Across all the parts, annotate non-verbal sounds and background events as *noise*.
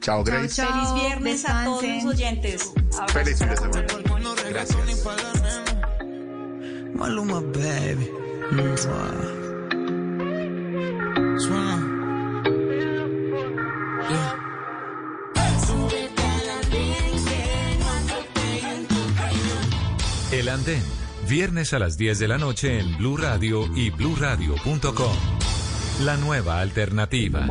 Chao, Grace. Feliz viernes a todos los oyentes. Feliz fin de semana. Gracias. Maluma, baby. Suena. El Andén, viernes a las 10 de la noche en Blue Radio y bluradio.com. La nueva alternativa.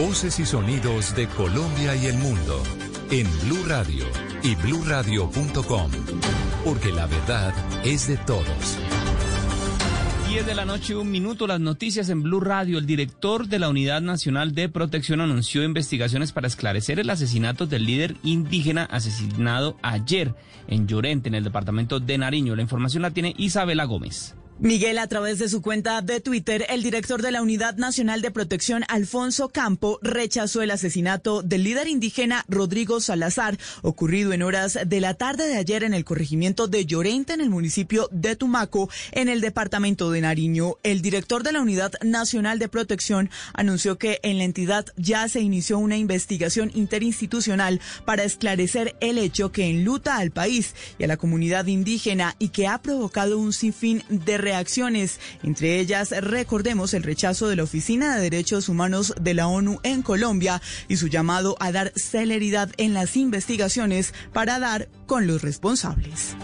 Voces y sonidos de Colombia y el mundo en Blue Radio y bluradio.com. Porque la verdad es de todos. 10 de la noche, un minuto, las noticias en Blue Radio. El director de la Unidad Nacional de Protección anunció investigaciones para esclarecer el asesinato del líder indígena asesinado ayer en Llorente, en el departamento de Nariño. La información la tiene Isabela Gómez. Miguel, a través de su cuenta de Twitter, el director de la Unidad Nacional de Protección, Alfonso Campo, rechazó el asesinato del líder indígena Rodrigo Salazar, ocurrido en horas de la tarde de ayer en el corregimiento de Llorente, en el municipio de Tumaco, en el departamento de Nariño. El director de la Unidad Nacional de Protección anunció que en la entidad ya se inició una investigación interinstitucional para esclarecer el hecho que enluta al país y a la comunidad indígena y que ha provocado un sinfín de reacciones, entre ellas, recordemos el rechazo de la Oficina de Derechos Humanos de la ONU en Colombia y su llamado a dar celeridad en las investigaciones para dar con los responsables.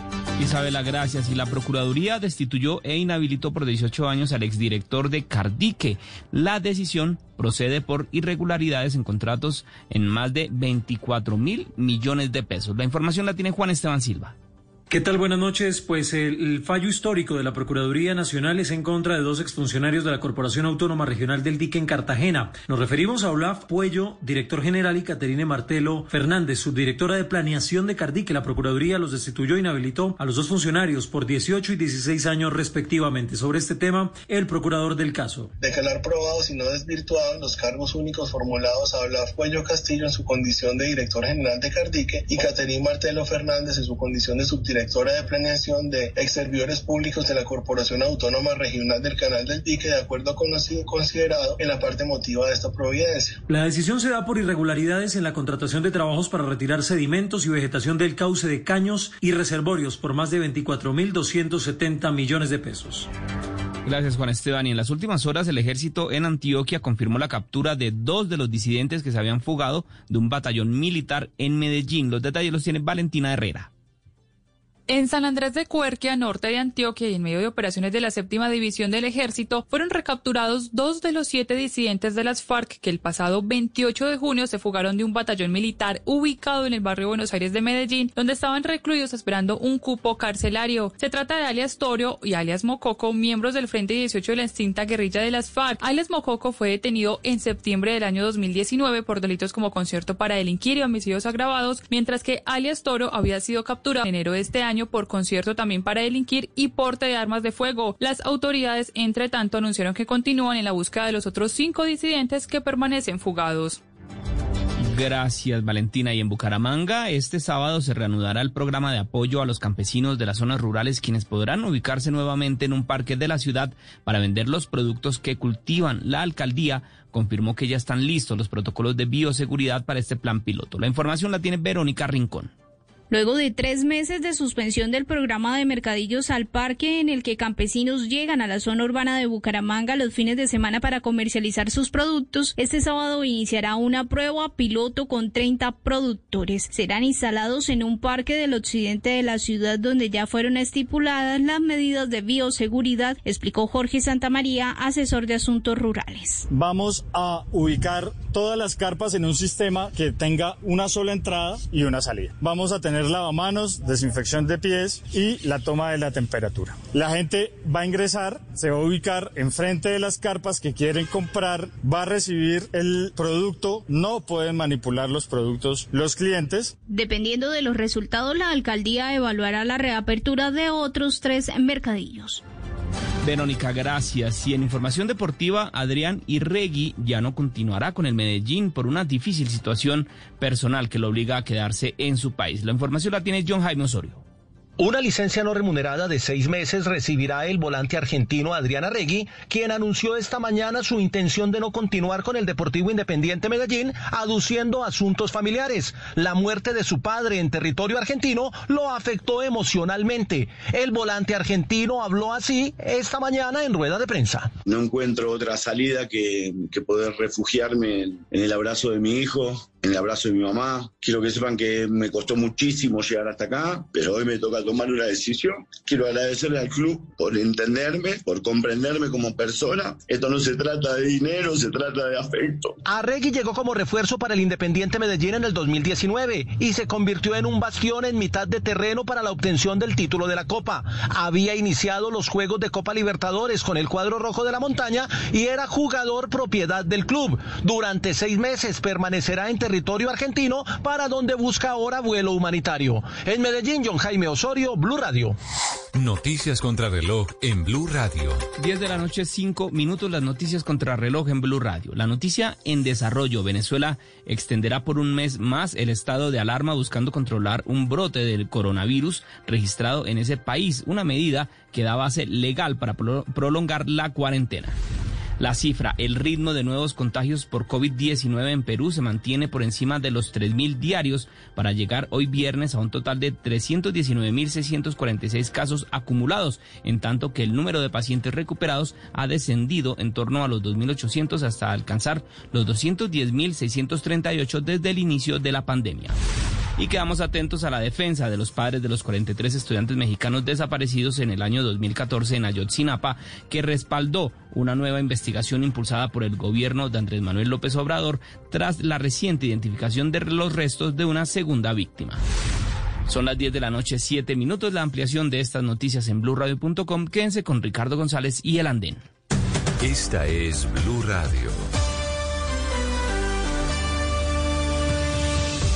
Isabela, gracias. Y la Procuraduría destituyó e inhabilitó por 18 años al exdirector de Cardique. La decisión procede por irregularidades en contratos en más de 24 mil millones de pesos. La información la tiene Juan Esteban Silva. ¿Qué tal? Buenas noches. Pues el, fallo histórico de la Procuraduría Nacional es en contra de dos exfuncionarios de la Corporación Autónoma Regional del Dique en Cartagena. Nos referimos a Olaf Puello, director general, y Caterine Martelo Fernández, subdirectora de Planeación de Cardique. La Procuraduría los destituyó e inhabilitó a los dos funcionarios por 18 y 16 años respectivamente. Sobre este tema, el procurador del caso. Declarar probados y no desvirtuados los cargos únicos formulados a Olaf Puello Castillo en su condición de director general de Cardique y Caterine Martelo Fernández en su condición de subdirectora directora de planeación de ex servidores públicos de la Corporación Autónoma Regional del Canal del Dique, de acuerdo con lo considerado en la parte emotiva de esta providencia. La decisión se da por irregularidades en la contratación de trabajos para retirar sedimentos y vegetación del cauce de caños y reservorios por más de 24.270 millones de pesos. Gracias, Juan Esteban. Y en las últimas horas, el ejército en Antioquia confirmó la captura de dos de los disidentes que se habían fugado de un batallón militar en Medellín. Los detalles los tiene Valentina Herrera. En San Andrés de Cuerquia, norte de Antioquia, y en medio de operaciones de la séptima división del ejército, fueron recapturados dos de los siete disidentes de las FARC que el pasado 28 de junio se fugaron de un batallón militar ubicado en el barrio Buenos Aires de Medellín, donde estaban recluidos esperando un cupo carcelario. Se trata de alias Toro y alias Mococo, miembros del Frente 18 de la extinta guerrilla de las FARC. Alias Mococo fue detenido en septiembre del año 2019 por delitos como concierto para delinquir y homicidios agravados, mientras que alias Toro había sido capturado en enero de este año por concierto también para delinquir y porte de armas de fuego. Las autoridades, entre tanto, anunciaron que continúan en la búsqueda de los otros cinco disidentes que permanecen fugados. Gracias, Valentina. Y en Bucaramanga, este sábado se reanudará el programa de apoyo a los campesinos de las zonas rurales, quienes podrán ubicarse nuevamente en un parque de la ciudad para vender los productos que cultivan. La alcaldía confirmó que ya están listos los protocolos de bioseguridad para este plan piloto. La información la tiene Verónica Rincón. Luego de tres meses de suspensión del programa de Mercadillos al Parque, en el que campesinos llegan a la zona urbana de Bucaramanga los fines de semana para comercializar sus productos, este sábado iniciará una prueba piloto con 30 productores. Serán instalados en un parque del occidente de la ciudad donde ya fueron estipuladas las medidas de bioseguridad, explicó Jorge Santamaría, asesor de asuntos rurales. Vamos a ubicar todas las carpas en un sistema que tenga una sola entrada y una salida. Vamos a tener lavamanos, desinfección de pies y la toma de la temperatura. La gente va a ingresar, se va a ubicar enfrente de las carpas que quieren comprar, va a recibir el producto, no pueden manipular los productos los clientes. Dependiendo de los resultados, la alcaldía evaluará la reapertura de otros tres mercadillos. Verónica, gracias. Y en información deportiva, Adrián Irregui ya no continuará con el Medellín por una difícil situación personal que lo obliga a quedarse en su país. La información la tiene John Jaime Osorio. Una licencia no remunerada de seis meses recibirá el volante argentino Adriana Regui, quien anunció esta mañana su intención de no continuar con el Deportivo Independiente Medellín, aduciendo asuntos familiares. La muerte de su padre en territorio argentino lo afectó emocionalmente. El volante argentino habló así esta mañana en rueda de prensa. No encuentro otra salida que, poder refugiarme en el abrazo de mi hijo, en el abrazo de mi mamá. Quiero que sepan que me costó muchísimo llegar hasta acá, pero hoy me toca tomar una decisión. Quiero agradecerle al club por entenderme, por comprenderme como persona. Esto no se trata de dinero, se trata de afecto. Arregui llegó como refuerzo para el Independiente Medellín en el 2019 y se convirtió en un bastión en mitad de terreno para la obtención del título de la Copa. Había iniciado los Juegos de Copa Libertadores con el cuadro rojo de la montaña y era jugador propiedad del club. Durante seis meses permanecerá en territorio argentino para donde busca ahora vuelo humanitario. En Medellín, John Jaime Osorio, Blue Radio. Noticias contra reloj en Blue Radio. 10 de la noche, 5 minutos, las noticias contra reloj en Blue Radio. La noticia en desarrollo. Venezuela extenderá por un mes más el estado de alarma buscando controlar un brote del coronavirus registrado en ese país, una medida que da base legal para prolongar la cuarentena. La cifra, el ritmo de nuevos contagios por COVID-19 en Perú se mantiene por encima de los 3.000 diarios para llegar hoy viernes a un total de 319.646 casos acumulados, en tanto que el número de pacientes recuperados ha descendido en torno a los 2.800 hasta alcanzar los 210.638 desde el inicio de la pandemia. Y quedamos atentos a la defensa de los padres de los 43 estudiantes mexicanos desaparecidos en el año 2014 en Ayotzinapa, que respaldó una nueva investigación impulsada por el gobierno de Andrés Manuel López Obrador tras la reciente identificación de los restos de una segunda víctima. Son las 10 de la noche, 7 minutos. La ampliación de estas noticias en blurradio.com. Quédense con Ricardo González y el Andén. Esta es Blue Radio.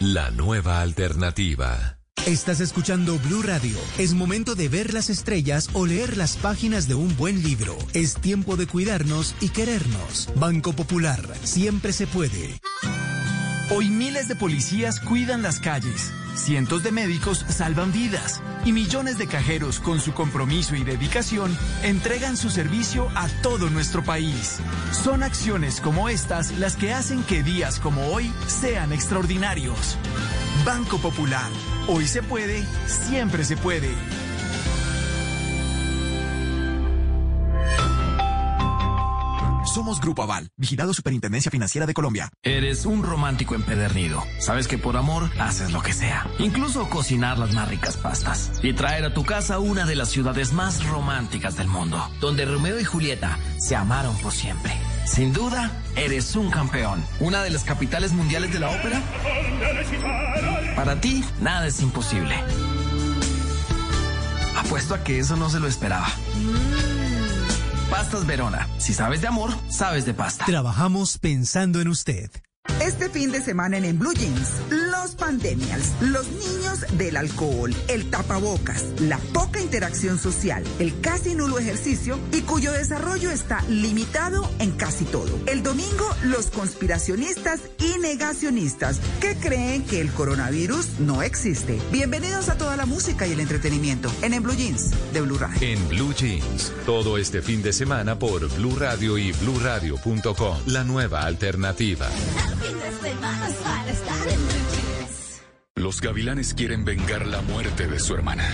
La nueva alternativa. Estás escuchando Blue Radio. Es momento de ver las estrellas o leer las páginas de un buen libro. Es tiempo de cuidarnos y querernos. Banco Popular, siempre se puede. Hoy miles de policías cuidan las calles. Cientos de médicos salvan vidas y millones de cajeros con su compromiso y dedicación entregan su servicio a todo nuestro país. Son acciones como estas las que hacen que días como hoy sean extraordinarios. Banco Popular. Hoy se puede, siempre se puede. Somos Grupo Aval, vigilado Superintendencia Financiera de Colombia. Eres un romántico empedernido. Sabes que por amor haces lo que sea. Incluso cocinar las más ricas pastas. Y traer a tu casa una de las ciudades más románticas del mundo. Donde Romeo y Julieta se amaron por siempre. Sin duda, eres un campeón. Una de las capitales mundiales de la ópera. Para ti, nada es imposible. Apuesto a que eso no se lo esperaba. Pastas Verona. Si sabes de amor, sabes de pasta. Trabajamos pensando en usted. Este fin de semana en, en Blue Jeans, los pandemials, los niños del alcohol, el tapabocas, la poca interacción social, el casi nulo ejercicio y cuyo desarrollo está limitado en casi todo. El domingo, los conspiracionistas y negacionistas que creen que el coronavirus no existe. Bienvenidos a toda la música y el entretenimiento en, en Blue Jeans de Blue Radio. En Blue Jeans, todo este fin de semana por Blue Radio y BlueRadio.com, la nueva alternativa. Happiness semanas para estar en Los gavilanes quieren vengar la muerte de su hermana.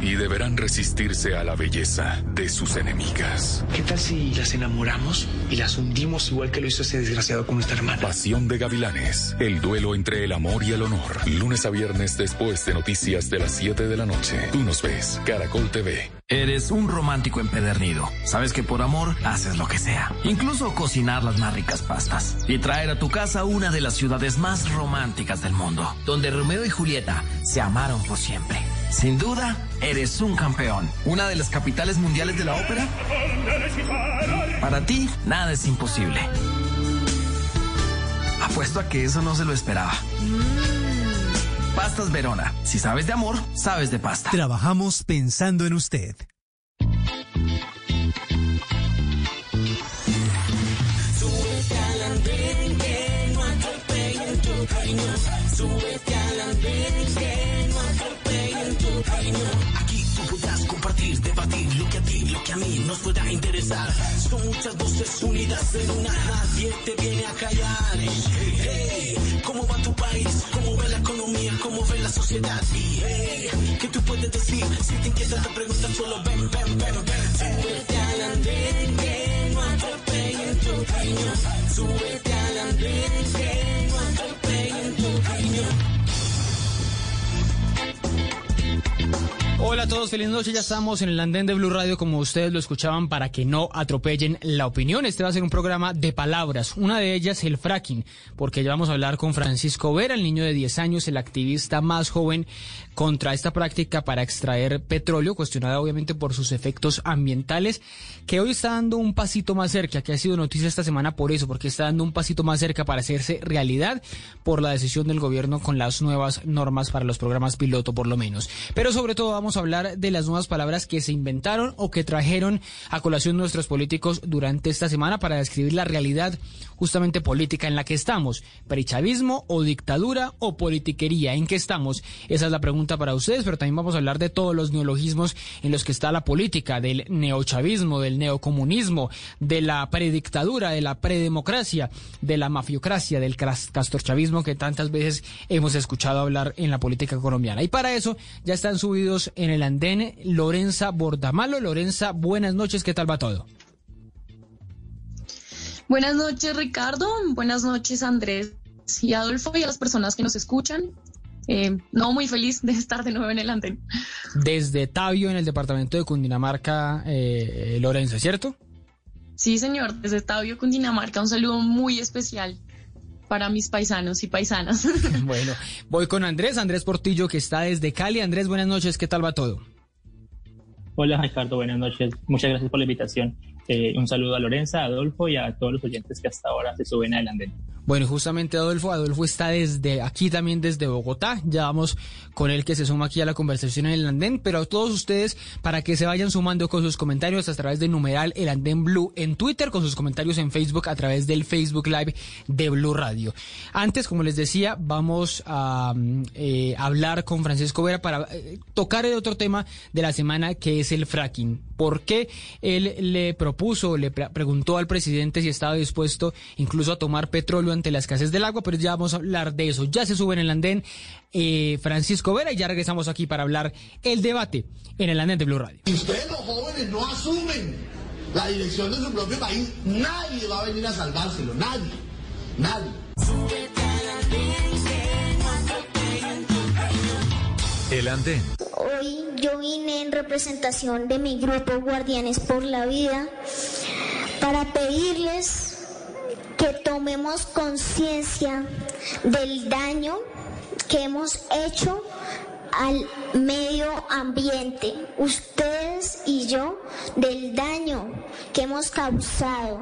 Y deberán resistirse a la belleza de sus enemigas. ¿Qué tal si las enamoramos y las hundimos igual que lo hizo ese desgraciado con nuestra hermana? Pasión de gavilanes. El duelo entre el amor y el honor. Lunes a viernes después de noticias de las 7 de la noche. Tú nos ves. Caracol TV. Eres un romántico empedernido. Sabes que por amor haces lo que sea. Incluso cocinar las más ricas pastas. Y traer a tu casa una de las ciudades más románticas del mundo. Donde Romeo y Julieta se amaron por siempre. Sin duda, eres un campeón. Una de las capitales mundiales de la ópera. Para ti, nada es imposible. Apuesto a que eso no se lo esperaba. Pastas Verona. Si sabes de amor, sabes de pasta. Trabajamos pensando en usted. Súbete. Súbete al andén que no atropellen tu cariño. Aquí tú podrás compartir, debatir lo que a ti, lo que a mí nos pueda interesar. Son muchas voces unidas en una. Nadie te viene a callar. Hey, hey, ¿cómo va tu país? ¿Cómo ve la economía? ¿Cómo ve la sociedad? Y hey, ¿qué tú puedes decir? Si te inquieta, te preguntas, solo ven, ven, ven, ven. Súbete al andén que no atropellen tu cariño. Súbete a todos, feliz noche. Ya estamos en el andén de Blue Radio, como ustedes lo escuchaban, para que no atropellen la opinión. Este va a ser un programa de palabras. Una de ellas, el fracking, porque ya vamos a hablar con Francisco Vera, el niño de 10 años, el activista más joven contra esta práctica para extraer petróleo, cuestionada obviamente por sus efectos ambientales, que hoy está dando un pasito más cerca, que ha sido noticia esta semana por eso, porque está dando un pasito más cerca para hacerse realidad por la decisión del gobierno con las nuevas normas para los programas piloto, por lo menos. Pero sobre todo vamos a hablar de las nuevas palabras que se inventaron o que trajeron a colación nuestros políticos durante esta semana para describir la realidad justamente política en la que estamos. ¿Perichavismo o dictadura o politiquería? ¿En qué estamos? Esa es la pregunta para ustedes, pero también vamos a hablar de todos los neologismos en los que está la política, del neochavismo, del neocomunismo, de la predictadura, de la predemocracia, de la mafiocracia, del castorchavismo que tantas veces hemos escuchado hablar en la política colombiana. Y para eso ya están subidos en el andén Lorenza Bordamalo. Lorenza, buenas noches, ¿qué tal va todo? Buenas noches, Ricardo. Buenas noches, Andrés y Adolfo y a las personas que nos escuchan. Eh, no, muy feliz de estar de nuevo en el andén. Desde Tabio, en el departamento de Cundinamarca, eh, eh, Lorenza, ¿cierto? Sí, señor, desde Tabio, Cundinamarca, un saludo muy especial para mis paisanos y paisanas. *laughs* *laughs* Bueno, voy con Andrés, Andrés Portillo, que está desde Cali. Andrés, buenas noches, ¿qué tal va todo? Hola Ricardo, buenas noches. Muchas gracias por la invitación. Eh, un saludo a Lorenza, a Adolfo y a todos los oyentes que hasta ahora se suben al andén. Bueno, justamente Adolfo, Adolfo está desde aquí también desde Bogotá, ya vamos con él que se suma aquí a la conversación en el andén, pero a todos ustedes para que se vayan sumando con sus comentarios a través del numeral El Andén Blue en Twitter, con sus comentarios en Facebook a través del Facebook Live de Blue Radio. Antes, como les decía, vamos a mm, eh, hablar con Francisco Vera para eh, tocar el otro tema de la semana que es el fracking. ¿Por qué él le propuso, le pre- preguntó al presidente si estaba dispuesto incluso a tomar petróleo ante la escasez del agua? Pero ya vamos a hablar de eso. Ya se sube en el andén eh, Francisco Vera y ya regresamos aquí para hablar el debate en el andén de Blue Radio. Si ustedes los jóvenes no asumen la dirección de su propio país, nadie va a venir a salvárselo, nadie, nadie. El andén. Hoy yo vine en representación de mi grupo Guardianes por la Vida para pedirles que tomemos conciencia del daño que hemos hecho al medio ambiente, ustedes y yo, del daño que hemos causado.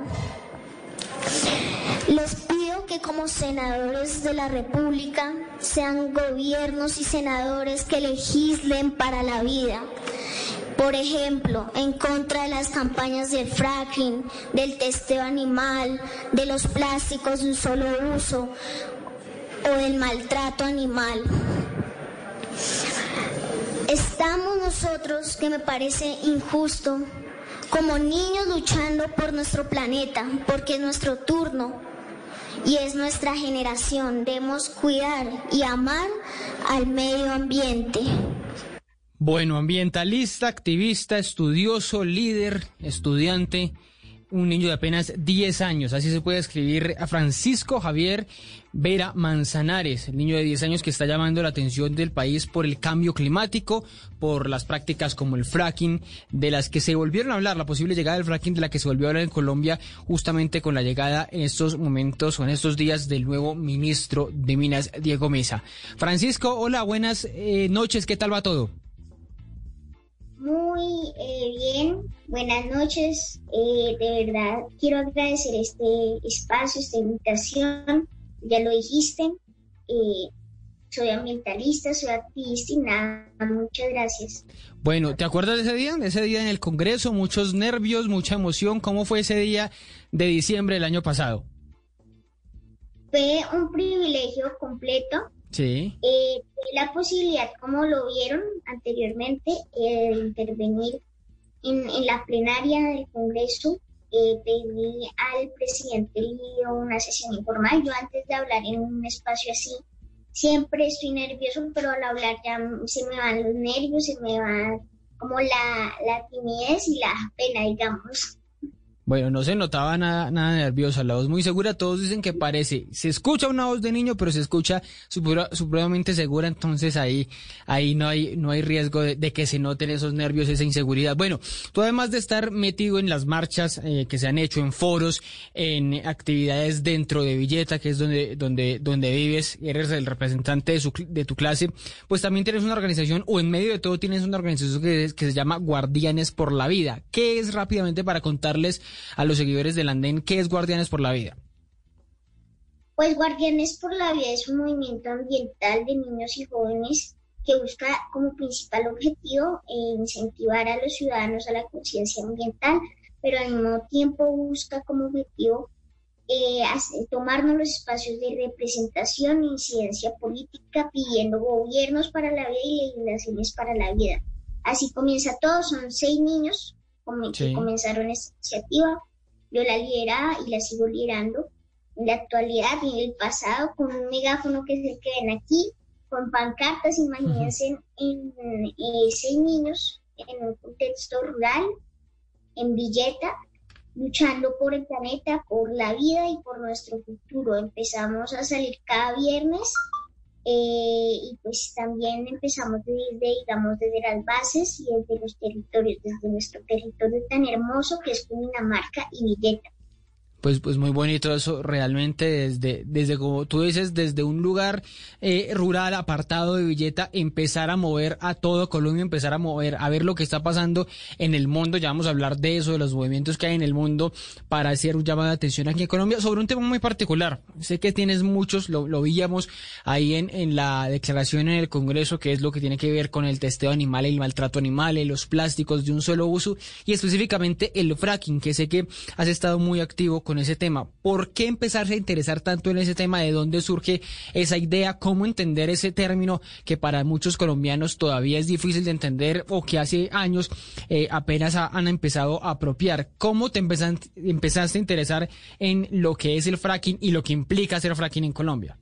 Les pido que como senadores de la República sean gobiernos y senadores que legislen para la vida. Por ejemplo, en contra de las campañas del fracking, del testeo animal, de los plásticos de un solo uso o del maltrato animal. Estamos nosotros, que me parece injusto, como niños luchando por nuestro planeta, porque es nuestro turno. y es nuestra generación. Debemos cuidar y amar al medio ambiente. Bueno, ambientalista, activista, estudioso, líder, estudiante, un niño de apenas 10 años, así se puede escribir a Francisco Javier Vera Manzanares, el niño de 10 años que está llamando la atención del país por el cambio climático, por las prácticas como el fracking, de las que se volvieron a hablar, la posible llegada del fracking, de la que se volvió a hablar en Colombia justamente con la llegada en estos momentos o en estos días del nuevo ministro de Minas, Diego Mesa. Francisco, hola, buenas eh, noches, ¿qué tal va todo? Muy eh, bien, buenas noches. Eh, de verdad, quiero agradecer este espacio, esta invitación. Ya lo dijiste, eh, soy ambientalista, soy activista y nada, muchas gracias. Bueno, ¿te acuerdas de ese día? Ese día en el Congreso, muchos nervios, mucha emoción. ¿Cómo fue ese día de diciembre del año pasado? Fue un privilegio completo Sí. Eh, la posibilidad, como lo vieron anteriormente, eh, de intervenir en, en, la plenaria del Congreso. Eh, pedí al presidente una sesión informal. Yo antes de hablar en un espacio así, siempre estoy nervioso, pero al hablar ya se me van los nervios, se me va como la, la timidez y la pena, digamos. Bueno, no se notaba nada, nada nerviosa, la voz muy segura, todos dicen que parece, se escucha una voz de niño, pero se escucha supremamente segura, entonces ahí, ahí no hay, no hay riesgo de, que se noten esos nervios, esa inseguridad. Bueno, tú además de estar metido en las marchas eh, que se han hecho, en foros, en actividades dentro de Villeta, que es donde, donde, donde vives, eres el representante de, su, de tu clase, pues también tienes una organización, o en medio de todo tienes una organización que, que se llama Guardianes por la Vida. ¿Qué es rápidamente para contarles a los seguidores del andén, ¿qué es Guardianes por la Vida? Pues Guardianes por la Vida es un movimiento ambiental de niños y jóvenes que busca como principal objetivo eh, incentivar a los ciudadanos a la conciencia ambiental, pero al mismo tiempo busca como objetivo eh, tomarnos los espacios de representación e incidencia política pidiendo gobiernos para la vida y legislaciones para la vida. Así comienza todo, son seis niños que comenzaron esta iniciativa. Yo la lideraba y la sigo liderando en la actualidad y en el pasado con un megáfono que es el que ven aquí, con pancartas, imagínense, en, seis niños en un contexto rural, en Villeta, luchando por el planeta, por la vida y por nuestro futuro. Empezamos a salir cada viernes eh, y pues también empezamos desde, digamos, desde las bases y desde los territorios, desde nuestro territorio tan hermoso que es Cundinamarca y Villeta. Pues, pues muy bonito eso, realmente desde, desde como tú dices, desde un lugar eh, rural apartado de Villeta, empezar a mover a todo Colombia, empezar a mover, a ver lo que está pasando en el mundo, ya vamos a hablar de eso, de los movimientos que hay en el mundo para hacer un llamado de atención aquí en Colombia sobre un tema muy particular. Sé que tienes muchos, lo, lo veíamos ahí en, en la declaración en el Congreso, que es lo que tiene que ver con el testeo animal, el maltrato animal, los plásticos de un solo uso y específicamente el fracking, que sé que has estado muy activo con ese tema. ¿Por qué empezarse a interesar tanto en ese tema? ¿De dónde surge esa idea? ¿Cómo entender ese término que para muchos colombianos todavía es difícil de entender o que hace años eh, apenas ha, han empezado a apropiar? ¿Cómo te empezaste, a interesar en lo que es el fracking y lo que implica hacer fracking en Colombia?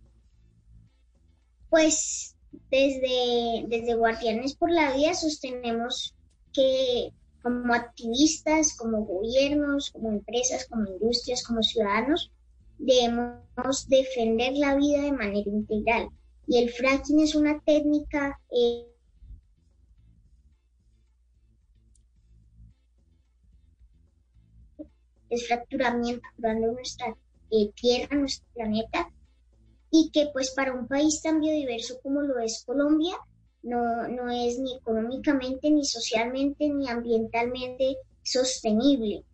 Pues desde, desde Guardianes por la Vida sostenemos que como activistas, como gobiernos, como empresas, como industrias, como ciudadanos, debemos defender la vida de manera integral. Y el fracking es una técnica eh, es fracturamiento de nuestra eh, tierra, nuestro planeta, y que pues para un país tan biodiverso como lo es Colombia, no, no es ni económicamente, ni socialmente, ni ambientalmente sostenible.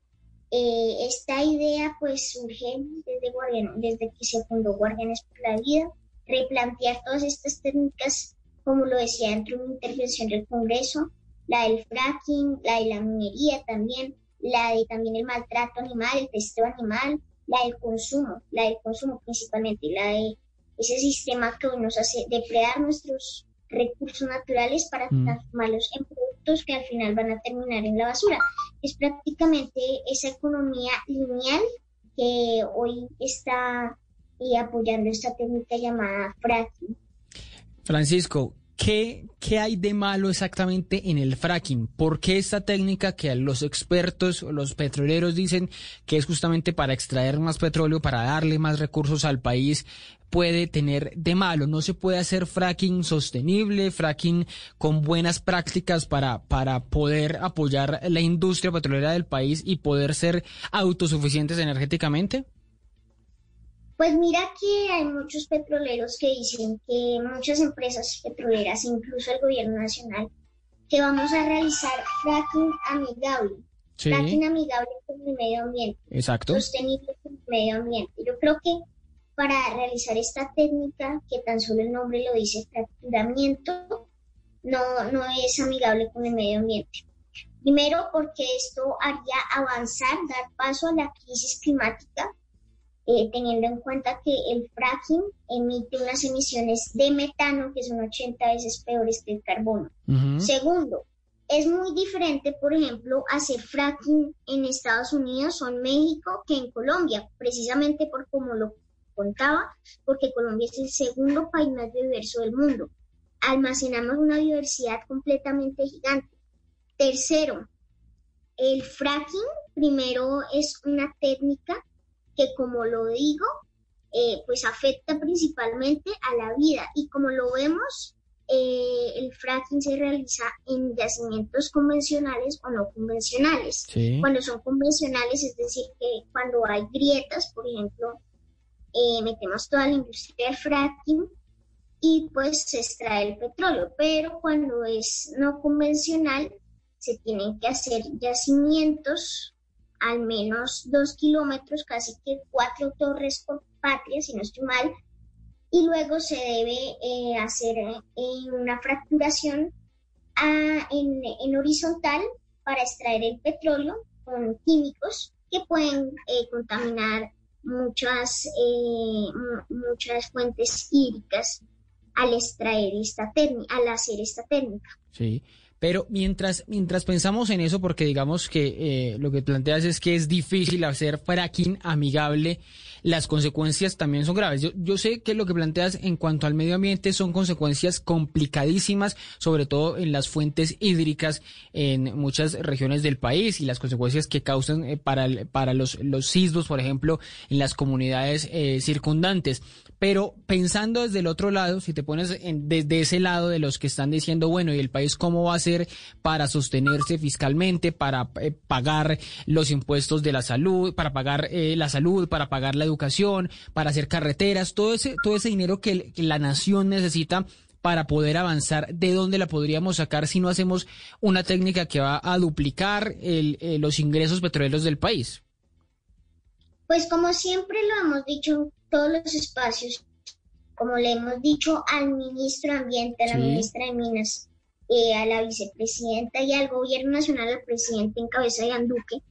Eh, esta idea pues surge desde, desde que se fundó Guardianes por la Vida, replantear todas estas técnicas, como lo decía dentro de una intervención del Congreso, la del fracking, la de la minería también, la de también el maltrato animal, el testeo animal, la del consumo, la del consumo principalmente, la de ese sistema que hoy nos hace depredar nuestros recursos naturales para mm. transformarlos en productos que al final van a terminar en la basura. Es prácticamente esa economía lineal que hoy está y apoyando esta técnica llamada fracking. Francisco, ¿qué, ¿qué hay de malo exactamente en el fracking? ¿Por qué esta técnica que los expertos, los petroleros dicen que es justamente para extraer más petróleo, para darle más recursos al país, puede tener de malo? ¿No se puede hacer fracking sostenible, fracking con buenas prácticas para, para poder apoyar la industria petrolera del país y poder ser autosuficientes energéticamente? Pues mira que hay muchos petroleros que dicen que muchas empresas petroleras, incluso el gobierno nacional, que vamos a realizar fracking amigable. Sí. Fracking amigable con el medio ambiente. Exacto. Sostenible con el medio ambiente. Yo creo que para realizar esta técnica, que tan solo el nombre lo dice, fracturamiento, no, no es amigable con el medio ambiente. Primero, porque esto haría avanzar, dar paso a la crisis climática, eh, teniendo en cuenta que el fracking emite unas emisiones de metano que son 80 veces peores que el carbono. Segundo, es muy diferente, por ejemplo, hacer fracking en Estados Unidos o en México que en Colombia, precisamente por como lo contaba, porque Colombia es el segundo país más diverso del mundo. Almacenamos una diversidad completamente gigante. Tercero, el fracking, primero, es una técnica que, como lo digo, eh, pues afecta principalmente a la vida. Y como lo vemos, eh, el fracking se realiza en yacimientos convencionales o no convencionales. Sí. Cuando son convencionales, es decir, que cuando hay grietas, por ejemplo, eh, metemos toda la industria del fracking y pues se extrae el petróleo. Pero cuando es no convencional, se tienen que hacer yacimientos al menos dos kilómetros, casi que cuatro torres por patria, si no estoy mal, y luego se debe eh, hacer eh, una fracturación a- en, en horizontal para extraer el petróleo con químicos que pueden eh, contaminar muchas, eh, mu- muchas fuentes hídricas al extraer esta técnica, al hacer esta técnica. Sí. Pero mientras, mientras pensamos en eso, porque digamos que eh, lo que planteas es que es difícil hacer fracking amigable, las consecuencias también son graves. Yo, yo sé que lo que planteas en cuanto al medio ambiente son consecuencias complicadísimas, sobre todo en las fuentes hídricas en muchas regiones del país y las consecuencias que causan eh, para, para los, los sismos, por ejemplo, en las comunidades eh, circundantes. Pero pensando desde el otro lado, si te pones en- desde ese lado de los que están diciendo, bueno, ¿y el país cómo va a hacer para sostenerse fiscalmente, para eh, pagar los impuestos de la salud, para pagar eh, la salud, para pagar la educación, para hacer carreteras, todo ese, todo ese dinero que, la nación necesita para poder avanzar, ¿de dónde la podríamos sacar si no hacemos una técnica que va a duplicar el, eh, los ingresos petroleros del país? Pues como siempre lo hemos dicho en todos los espacios, como le hemos dicho al ministro de Ambiente, a la Sí. ministra de Minas, eh, a la vicepresidenta y al gobierno nacional, al presidente en cabeza de Anduque,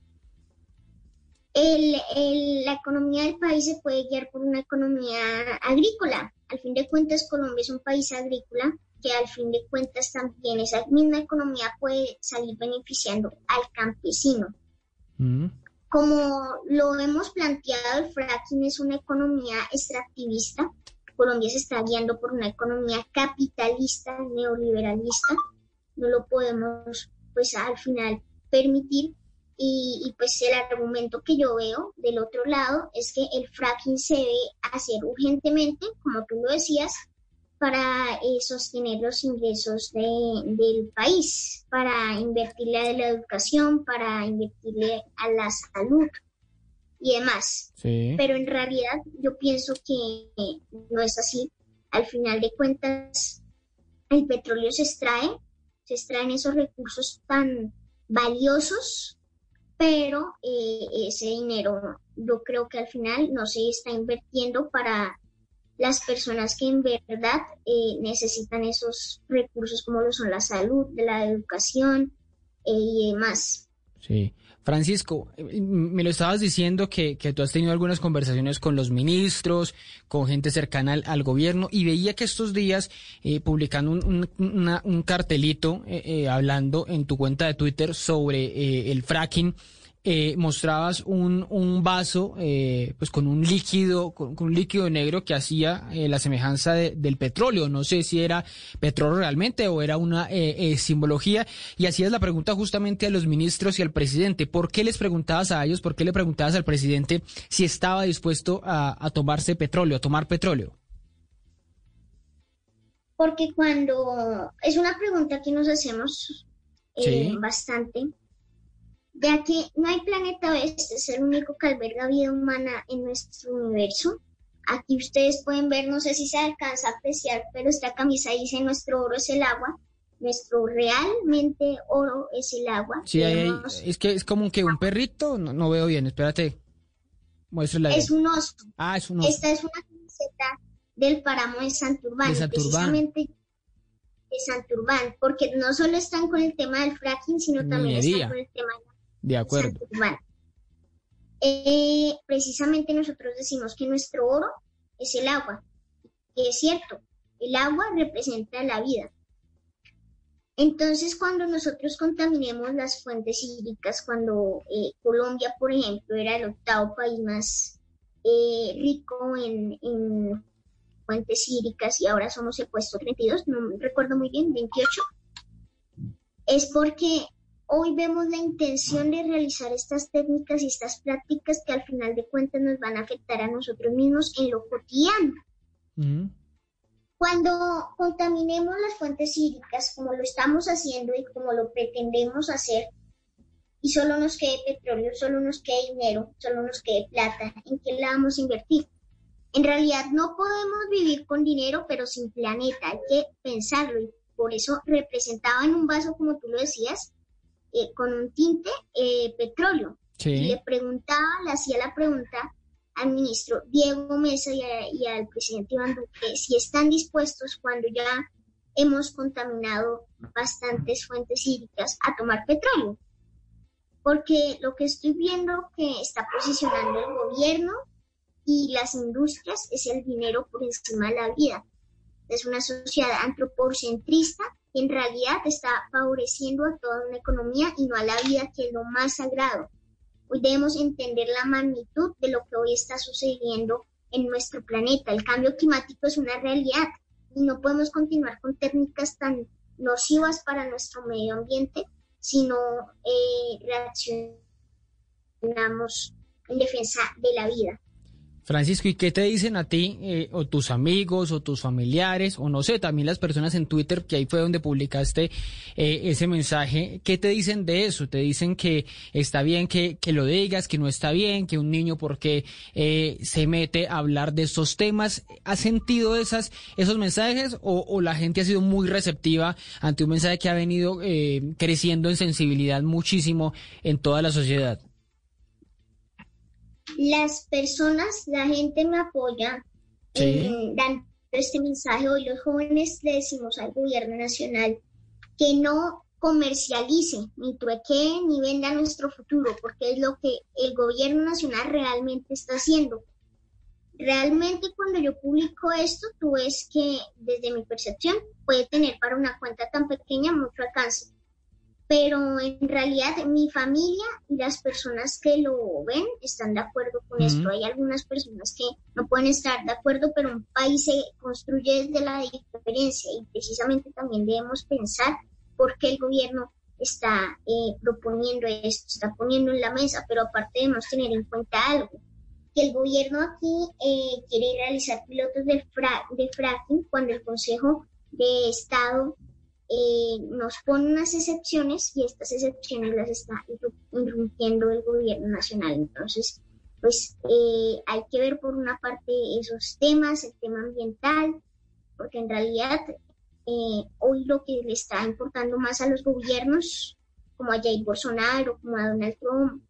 el- el- la economía del país se puede guiar por una economía agrícola. Al fin de cuentas, Colombia es un país agrícola que al fin de cuentas también esa misma economía puede salir beneficiando al campesino. Como lo hemos planteado, el fracking es una economía extractivista. Colombia se está guiando por una economía capitalista, neoliberalista. No lo podemos, pues, al final permitir. Y, pues el argumento que yo veo del otro lado es que el fracking se debe hacer urgentemente, como tú lo decías, para eh, sostener los ingresos de- del país, para invertirle a la educación, para invertirle a la salud y demás. Sí. Pero en realidad yo pienso que no es así. Al final de cuentas, el petróleo se extrae, se extraen esos recursos tan valiosos, pero eh, ese dinero yo creo que al final no se está invirtiendo para las personas que en verdad eh, necesitan esos recursos como lo son la salud, la educación eh, y demás. Sí. Francisco, eh, me lo estabas diciendo que, que tú has tenido algunas conversaciones con los ministros, con gente cercana al, gobierno, y veía que estos días, eh, publicando un, un- cartelito, eh, eh, hablando en tu cuenta de Twitter sobre el fracking, eh, mostrabas un, un vaso eh, pues con un líquido, con, con un líquido negro que hacía eh, la semejanza de- del petróleo. No sé si era petróleo realmente o era una eh, eh, simbología. Y hacías la pregunta justamente a los ministros y al presidente. ¿Por qué les preguntabas a ellos, por qué le preguntabas al presidente si estaba dispuesto a, a tomarse petróleo, a tomar petróleo? Porque cuando es una pregunta que nos hacemos Sí. bastante, ya que no hay planeta B, este es el único que alberga vida humana en nuestro universo. Aquí ustedes pueden ver, no sé si se alcanza a apreciar, pero esta camisa dice nuestro oro es el agua. Nuestro realmente oro es el agua. Sí, hay- es que es como que un perrito, no, no veo bien, espérate. Muéstrala es un oso. Ah, es un oso. Esta es una camiseta del páramo de Santurbán, De Santurbán. precisamente de Santurbán, porque no solo están con el tema del fracking, sino también Minería. están con el tema De. De Santurbán. Eh, precisamente nosotros decimos que nuestro oro es el agua, y es cierto, el agua representa la vida. Entonces, cuando nosotros contaminemos las fuentes hídricas, cuando eh, Colombia, por ejemplo, era el octavo país más eh, rico en, en fuentes hídricas y ahora somos el puesto 32, no recuerdo muy bien, 28, es porque hoy vemos la intención de realizar estas técnicas y estas prácticas que al final de cuentas nos van a afectar a nosotros mismos en lo cotidiano. Cuando contaminemos las fuentes hídricas, como lo estamos haciendo y como lo pretendemos hacer, y solo nos quede petróleo, solo nos quede dinero, solo nos quede plata, ¿en qué la vamos a invertir? En realidad no podemos vivir con dinero, pero sin planeta, hay que pensarlo y por eso representaba en un vaso, como tú lo decías, eh, con un tinte eh, petróleo. Sí. Y le preguntaba, le hacía la pregunta al ministro Diego Mesa y, a- y al presidente Iván Duque si están dispuestos cuando ya hemos contaminado bastantes fuentes hídricas a tomar petróleo. Porque lo que estoy viendo que está posicionando el gobierno y las industrias es el dinero por encima de la vida. Es una sociedad antropocentrista en realidad está favoreciendo a toda una economía y no a la vida que es lo más sagrado. Hoy debemos entender la magnitud de lo que hoy está sucediendo en nuestro planeta. El cambio climático es una realidad y no podemos continuar con técnicas tan nocivas para nuestro medio ambiente si no eh, reaccionamos en defensa de la vida. Francisco, ¿y qué te dicen a ti, eh, o tus amigos, o tus familiares, o no sé, también las personas en Twitter, que ahí fue donde publicaste eh, ese mensaje? ¿Qué te dicen de eso? ¿Te dicen que está bien que, que lo digas, que no está bien, que un niño porque eh, se mete a hablar de estos temas? ¿Has sentido esas, esos mensajes o, o la gente ha sido muy receptiva ante un mensaje que ha venido eh, creciendo en sensibilidad muchísimo en toda la sociedad? Las personas, la gente me apoya Sí. en dando este mensaje. Hoy los jóvenes le decimos al gobierno nacional que no comercialice, ni trueque, ni venda nuestro futuro, porque es lo que el gobierno nacional realmente está haciendo. Realmente cuando yo publico esto, tú ves que desde mi percepción puede tener para una cuenta tan pequeña mucho alcance. Pero en realidad mi familia y las personas que lo ven están de acuerdo con esto. Hay algunas personas que no pueden estar de acuerdo, pero un país se construye desde la diferencia y precisamente también debemos pensar por qué el gobierno está eh, proponiendo esto, está poniendo en la mesa, pero aparte debemos tener en cuenta algo, que el gobierno aquí eh, quiere realizar pilotos de, fra- de fracking cuando el Consejo de Estado eh, nos pone unas excepciones y estas excepciones las está irru- irrumpiendo el gobierno nacional. Entonces, pues eh, hay que ver por una parte esos temas, el tema ambiental, porque en realidad eh, hoy lo que le está importando más a los gobiernos, como a Jair Bolsonaro, como a Donald Trump,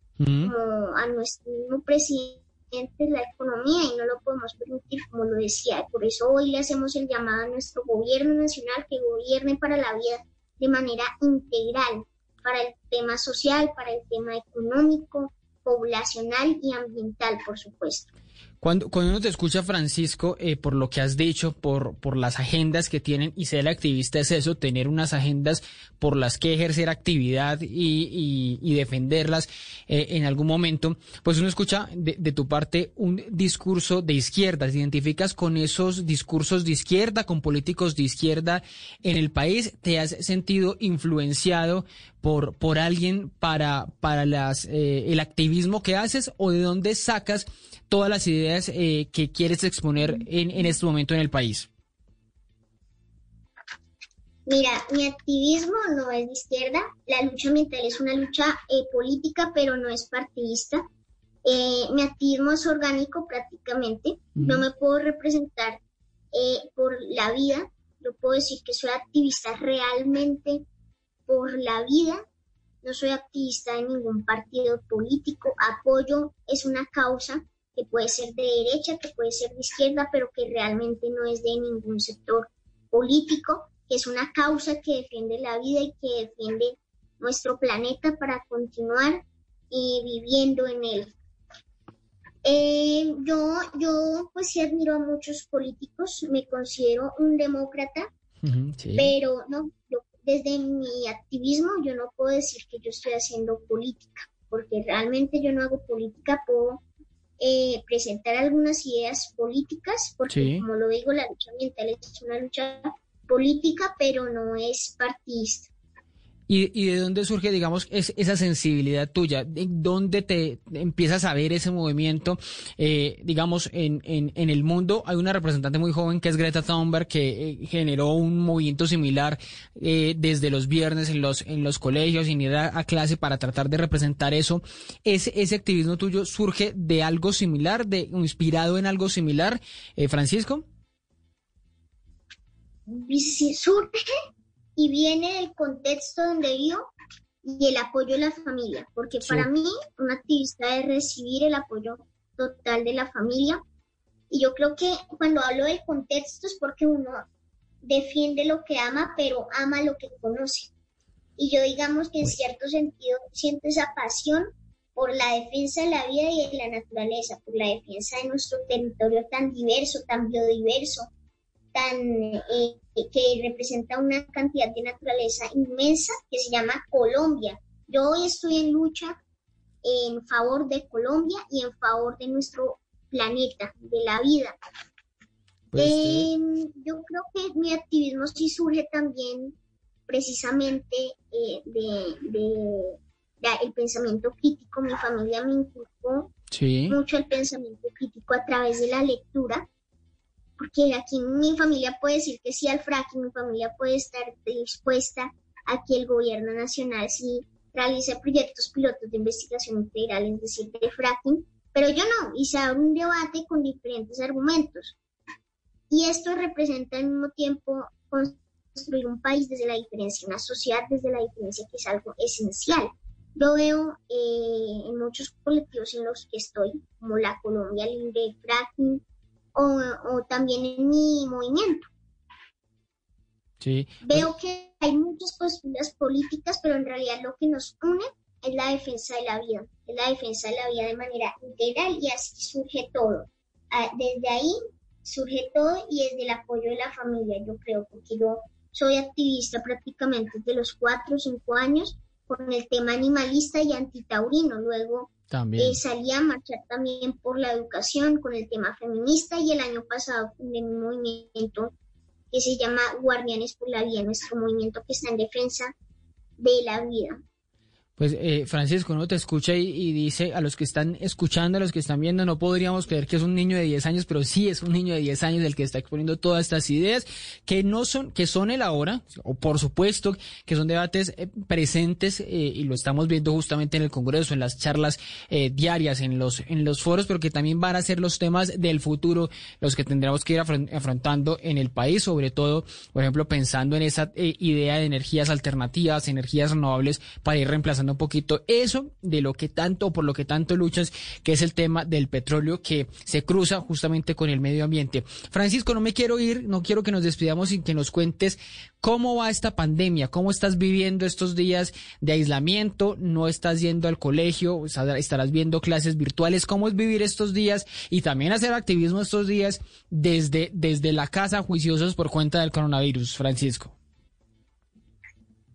como a nuestro mismo presidente, la economía y no lo podemos permitir, como lo decía. Por eso hoy le hacemos el llamado a nuestro gobierno nacional que gobierne para la vida de manera integral, para el tema social, para el tema económico, poblacional y ambiental, por supuesto. Cuando, cuando uno te escucha, Francisco, eh, por lo que has dicho, por, por las agendas que tienen, y ser activista es eso, tener unas agendas por las que ejercer actividad y, y, defenderlas eh, en algún momento, pues uno escucha de, de, tu parte un discurso de izquierda. ¿Te identificas con esos discursos de izquierda, con políticos de izquierda en el país? ¿Te has sentido influenciado por, por alguien para, para las, eh, el activismo que haces o de dónde sacas todas las ideas eh, que quieres exponer en, en este momento en el país? Mira, mi activismo no es de izquierda, la lucha ambiental es una lucha eh, política, pero no es partidista. Eh, mi activismo es orgánico prácticamente, uh -huh. no me puedo representar eh, por la vida, yo puedo decir que soy activista realmente por la vida, no soy activista de ningún partido político, apoyo es una causa que puede ser de derecha, que puede ser de izquierda, pero que realmente no es de ningún sector político, que es una causa que defiende la vida y que defiende nuestro planeta para continuar eh, viviendo en él. Eh, yo, yo pues sí admiro a muchos políticos, me considero un demócrata, sí. pero no, yo, desde mi activismo yo no puedo decir que yo estoy haciendo política, porque realmente yo no hago política, puedo eh, presentar algunas ideas políticas, porque sí. como lo digo, la lucha ambiental es una lucha política, pero no es partidista. ¿Y, ¿Y, de dónde surge, digamos, es, esa sensibilidad tuya? ¿De ¿Dónde te empiezas a ver ese movimiento? Eh, digamos, en, en, en, el mundo hay una representante muy joven que es Greta Thunberg, que eh, generó un movimiento similar eh, desde los viernes en los, en los colegios, sin ir a, a, clase para tratar de representar eso. ¿Ese, ese activismo tuyo surge de algo similar, de inspirado en algo similar, eh, Francisco? Sí, surge y viene del contexto donde vivo y el apoyo de la familia, porque sí. para mí un activista es recibir el apoyo total de la familia y yo creo que cuando hablo del contexto es porque uno defiende lo que ama, pero ama lo que conoce. Y yo digamos que en cierto sentido siento esa pasión por la defensa de la vida y de la naturaleza, por la defensa de nuestro territorio tan diverso, tan biodiverso, tan eh, que representa una cantidad de naturaleza inmensa que se llama Colombia. Yo hoy estoy en lucha en favor de Colombia y en favor de nuestro planeta, de la vida. Pues eh, yo creo que mi activismo sí surge también precisamente eh, de, de, de, el pensamiento crítico. Mi familia me inculcó sí. mucho el pensamiento crítico a través de la lectura porque aquí mi familia puede decir que sí al fracking, mi familia puede estar dispuesta a que el gobierno nacional sí realice proyectos pilotos de investigación integral, es decir, de fracking, pero yo no, y se abre un debate con diferentes argumentos. Y esto representa al mismo tiempo construir un país desde la diferencia, una sociedad desde la diferencia, que es algo esencial. Yo veo eh, en muchos colectivos en los que estoy, como la Colombia Libre de Fracking, o, o también en mi movimiento. Sí. Veo que hay muchas posturas políticas, pero en realidad lo que nos une es la defensa de la vida, es la defensa de la vida de manera integral y así surge todo. Ah, desde ahí surge todo y desde el apoyo de la familia, yo creo, porque yo soy activista prácticamente desde los cuatro o cinco años con el tema animalista y antitaurino. Luego también. Eh, salí a marchar también por la educación con el tema feminista y el año pasado fundé mi movimiento que se llama Guardianes por la Vida, nuestro movimiento que está en defensa de la vida. Pues eh, Francisco, uno te escucha y, dice a los que están escuchando, a los que están viendo, no podríamos creer que es un niño de 10 años, pero sí es un niño de 10 años el que está exponiendo todas estas ideas que no son, que son el ahora, o por supuesto que son debates eh, presentes eh, y lo estamos viendo justamente en el Congreso, en las charlas eh, diarias, en los, en los foros, pero que también van a ser los temas del futuro, los que tendremos que ir afrontando en el país, sobre todo, por ejemplo, pensando en esa idea de energías alternativas, energías renovables para ir reemplazando un poquito eso de lo que tanto, por lo que tanto luchas, que es el tema del petróleo que se cruza justamente con el medio ambiente. Francisco, no me quiero ir, no quiero que nos despidamos sin que nos cuentes cómo va esta pandemia, cómo estás viviendo estos días de aislamiento, no estás yendo al colegio, estarás viendo clases virtuales, cómo es vivir estos días y también hacer activismo estos días desde, desde la casa juiciosos por cuenta del coronavirus, Francisco.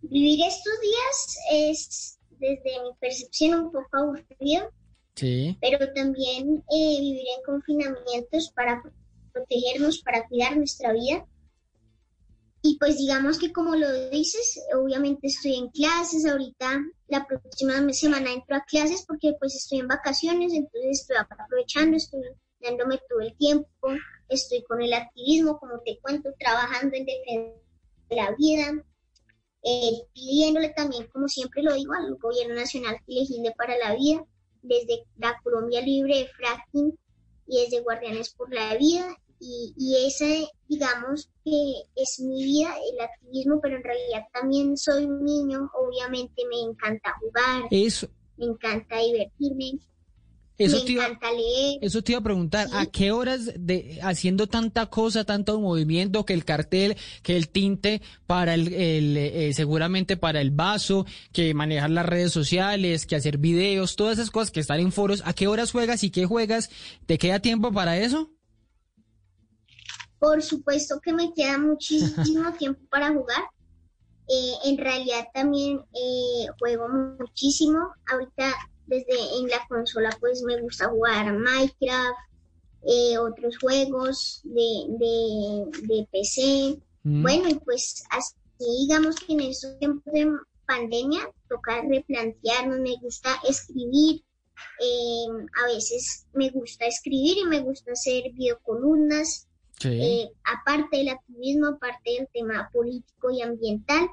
Vivir estos días es, desde mi percepción, un poco aburrido, sí. pero también eh, vivir en confinamientos para protegernos, para cuidar nuestra vida. Y pues digamos que como lo dices, obviamente estoy en clases, ahorita la próxima semana entro a clases porque pues estoy en vacaciones, entonces estoy aprovechando, estoy dándome todo el tiempo, estoy con el activismo, como te cuento, trabajando en defensa de la vida, eh, pidiéndole también, como siempre lo digo, al gobierno nacional que para la vida, desde la Colombia Libre de Fracking y desde Guardianes por la Vida. Y, y ese, digamos, que es mi vida, el activismo, pero en realidad también soy un niño, obviamente me encanta jugar, Eso. me encanta divertirme. Eso te, iba, eso te iba a preguntar, ¿a qué horas de haciendo tanta cosa, tanto movimiento, que el cartel, que el tinte para el, el eh, seguramente para el vaso, que manejar las redes sociales, que hacer videos, todas esas cosas que están en foros, ¿a qué horas juegas y qué juegas? ¿Te queda tiempo para eso? Por supuesto que me queda muchísimo *laughs* tiempo para jugar. Eh, en realidad también eh, juego muchísimo. Ahorita desde en la consola pues me gusta jugar Minecraft, eh, otros juegos de, de, de PC. Mm. Bueno, y pues así digamos que en estos tiempos de pandemia toca replantearnos, me gusta escribir, eh, a veces me gusta escribir y me gusta hacer videocolumnas, eh, aparte del activismo, aparte del tema político y ambiental.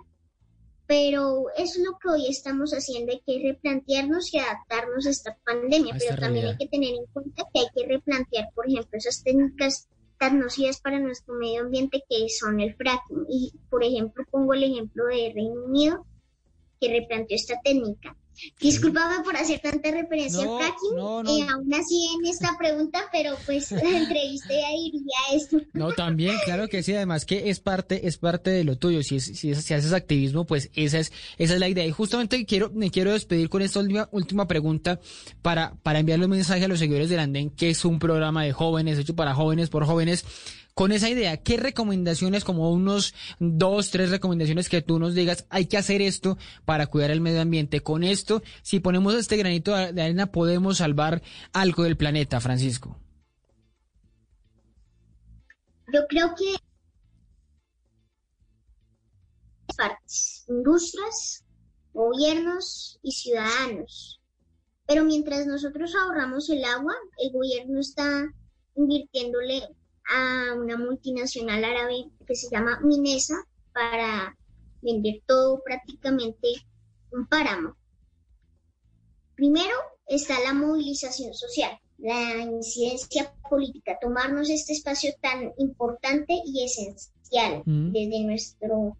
Pero eso es lo que hoy estamos haciendo, hay que replantearnos y adaptarnos a esta pandemia, A esta pero también hay que tener en cuenta que hay que replantear, por ejemplo, esas técnicas tan nocivas para nuestro medio ambiente que son el fracking. Y, por ejemplo, pongo el ejemplo de Reino Unido, que replanteó esta técnica. Discúlpame por hacer tanta referencia No, fracking, no, no. eh, aún así en esta pregunta, pero pues *laughs* la entrevista ya iría a esto. No, también, claro que sí, además que es parte, es parte de lo tuyo. Si, es- si, es- si haces activismo, pues esa es, esa es la idea. Y justamente quiero, me quiero despedir con esta última, última pregunta para, para enviarle un mensaje a los seguidores del Andén, que es un programa de jóvenes, hecho para jóvenes, por jóvenes. Con esa idea, ¿qué recomendaciones, como unos dos, tres recomendaciones que tú nos digas, hay que hacer esto para cuidar el medio ambiente? Con esto, si ponemos este granito de arena, podemos salvar algo del planeta, Francisco. Yo creo que partes, industrias, gobiernos y ciudadanos. Pero mientras nosotros ahorramos el agua, el gobierno está invirtiéndole a una multinacional árabe que se llama Minesa para vender todo prácticamente un páramo. Primero está la movilización social, la incidencia política, tomarnos este espacio tan importante y esencial Mm. desde nuestro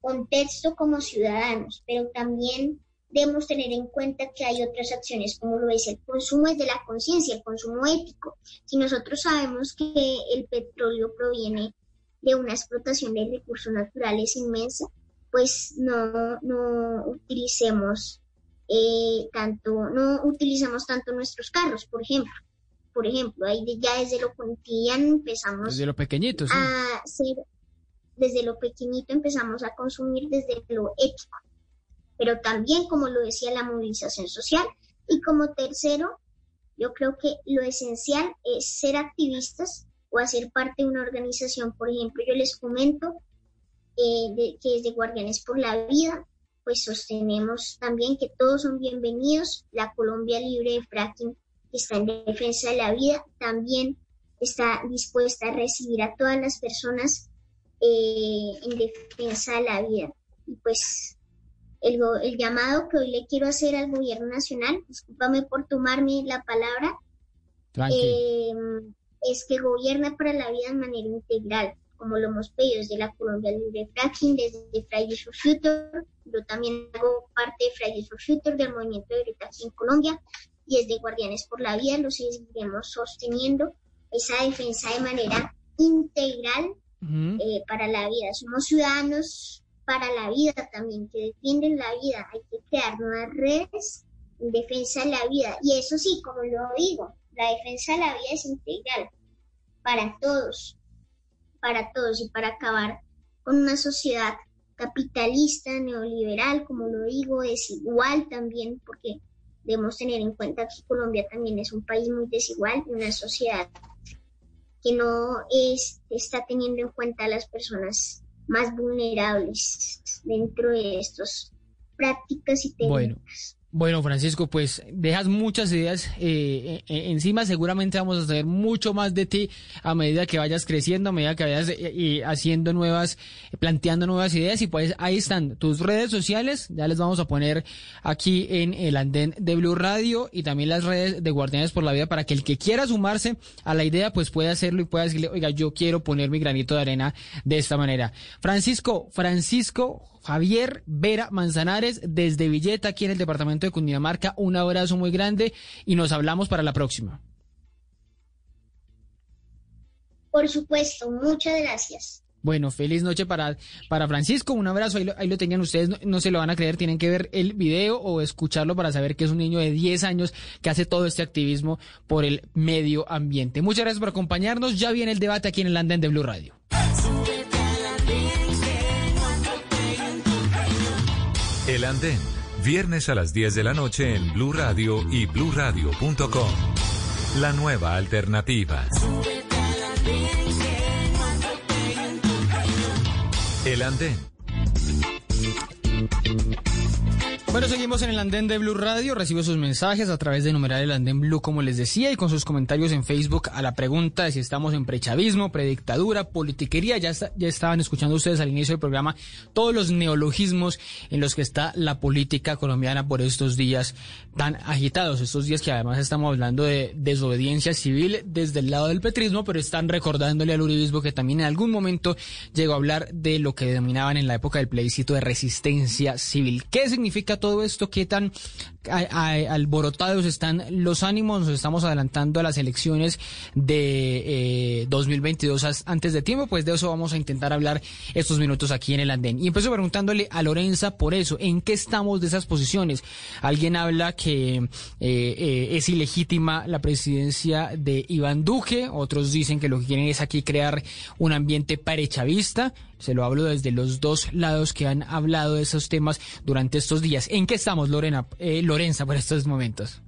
contexto como ciudadanos, pero también debemos tener en cuenta que hay otras acciones, como lo es el consumo desde la conciencia, el consumo ético. Si nosotros sabemos que el petróleo proviene de una explotación de recursos naturales inmensa, pues no, no utilicemos eh, tanto, no utilicemos tanto nuestros carros, por ejemplo. Por ejemplo, ahí de- ya desde lo cotidiano empezamos Desde lo pequeñito, sí. a ser, desde lo pequeñito empezamos a consumir desde lo ético, pero también, como lo decía, la movilización social. Y como tercero, yo creo que lo esencial es ser activistas o hacer parte de una organización. Por ejemplo, yo les comento eh, de- que desde Guardianes por la Vida, pues sostenemos también que todos son bienvenidos. La Colombia Libre de Fracking, que está en defensa de la vida, también está dispuesta a recibir a todas las personas eh, en defensa de la vida. Y pues el, el llamado que hoy le quiero hacer al gobierno nacional, discúlpame por tomarme la palabra, eh, es que gobierna para la vida de manera integral, como lo hemos pedido desde la Colombia Libre Fracking, desde Fridays for Future, yo también hago parte de Fridays for Future, del movimiento de aquí en Colombia, y es de Guardianes por la Vida, lo seguiremos sosteniendo, esa defensa de manera integral eh, para la vida. Somos ciudadanos para la vida también, que defienden la vida. Hay que crear nuevas redes en defensa de la vida. Y eso sí, como lo digo, la defensa de la vida es integral para todos, para todos y para acabar con una sociedad capitalista, neoliberal, como lo digo, desigual también, porque debemos tener en cuenta que Colombia también es un país muy desigual y una sociedad que no es, está teniendo en cuenta a las personas más vulnerables dentro de estas prácticas y técnicas. Francisco, pues dejas muchas ideas eh, eh, encima. Seguramente vamos a saber mucho más de ti a medida que vayas creciendo, a medida que vayas eh, haciendo nuevas, planteando nuevas ideas. Y pues ahí están tus redes sociales. Ya les vamos a poner aquí en el andén de Blue Radio y también las redes de Guardianes por la Vida para que el que quiera sumarse a la idea, pues pueda hacerlo y pueda decirle, oiga, yo quiero poner mi granito de arena de esta manera. Francisco, Francisco Javier Vera Manzanares desde Villeta, aquí en el departamento de Cundinamarca. Un abrazo muy grande y nos hablamos para la próxima. Por supuesto, muchas gracias. Bueno, feliz noche para, para Francisco. Un abrazo. Ahí lo, ahí lo tenían ustedes. No, no, se lo van a creer. Tienen que ver el video o escucharlo para saber que es un niño de 10 años que hace todo este activismo por el medio ambiente. Muchas gracias por acompañarnos. Ya viene el debate aquí en el Andén de Blue Radio. El Andén, viernes a las 10 de la noche en Blue Radio y bluradio.com. La nueva alternativa. El Andén. Bueno, seguimos en el andén de Blue Radio. Recibo sus mensajes a través de numerar el andén Blue, como les decía, y con sus comentarios en Facebook a la pregunta de si estamos en prechavismo, predictadura, politiquería. Ya, ya estaban escuchando ustedes al inicio del programa todos los neologismos en los que está la política colombiana por estos días tan agitados. Estos días que además estamos hablando de desobediencia civil desde el lado del petrismo, pero están recordándole al uribismo que también en algún momento llegó a hablar de lo que denominaban en la época del plebiscito de resistencia civil. ¿Qué significa todo esto? ¿Qué tan alborotados están los ánimos? Nos estamos adelantando a las elecciones de eh, 2022 antes de tiempo, pues de eso vamos a intentar hablar estos minutos aquí en el andén. Y empiezo preguntándole a Lorenza por eso, ¿en qué estamos de esas posiciones? Alguien habla que eh, eh, es ilegítima la presidencia de Iván Duque, otros dicen que lo que quieren es aquí crear un ambiente parechavista. Se lo hablo desde los dos lados que han hablado de esos temas durante estos días. ¿En qué estamos, Lorena, eh, Lorenza, por estos momentos?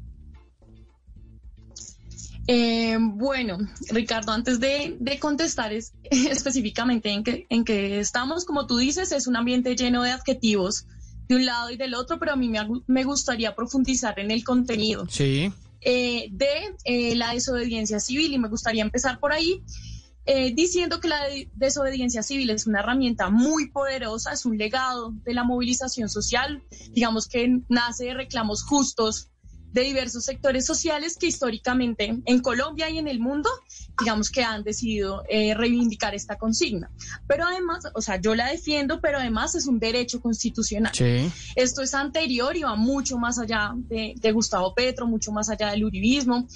Eh, bueno, Ricardo, antes de, de contestar es, *laughs* específicamente en que, en que estamos, como tú dices, es un ambiente lleno de adjetivos de un lado y del otro, pero a mí me, me gustaría profundizar en el contenido sí. eh, de eh, la desobediencia civil y me gustaría empezar por ahí. Eh, diciendo que la desobediencia civil es una herramienta muy poderosa, es un legado de la movilización social, digamos que nace de reclamos justos de diversos sectores sociales que históricamente en Colombia y en el mundo, digamos que han decidido eh, reivindicar esta consigna. Pero además, o sea, yo la defiendo, pero además es un derecho constitucional. Sí. Esto es anterior y va mucho más allá de, de Gustavo Petro, mucho más allá del uribismo.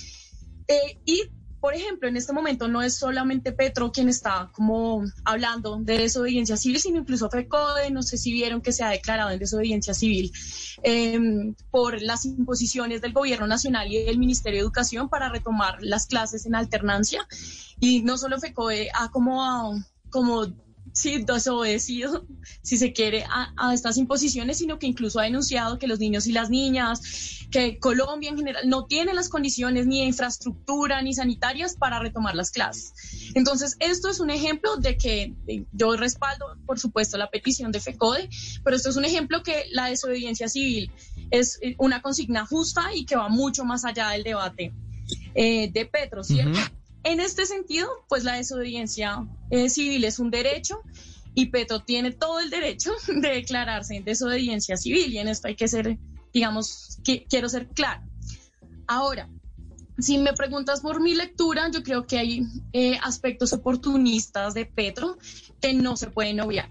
Eh, y por ejemplo, en este momento no es solamente Petro quien está como hablando de desobediencia civil, sino incluso FECODE, no sé si vieron que se ha declarado en desobediencia civil eh, por las imposiciones del gobierno nacional y del Ministerio de Educación para retomar las clases en alternancia. Y no solo FECODE ha como, como sí, desobedecido, *laughs* si se quiere, a, estas imposiciones, sino que incluso ha denunciado que los niños y las niñas, que Colombia en general no tiene las condiciones ni infraestructura ni sanitarias para retomar las clases. Entonces, esto es un ejemplo de que yo respaldo, por supuesto, la petición de FECODE, pero esto es un ejemplo que la desobediencia civil es una consigna justa y que va mucho más allá del debate eh, de Petro, ¿cierto? En este sentido, pues la desobediencia eh, civil es un derecho y Petro tiene todo el derecho *laughs* de declararse en desobediencia civil y en esto hay que ser, digamos, que, quiero ser claro. Ahora, si me preguntas por mi lectura, yo creo que hay eh, aspectos oportunistas de Petro que no se pueden obviar.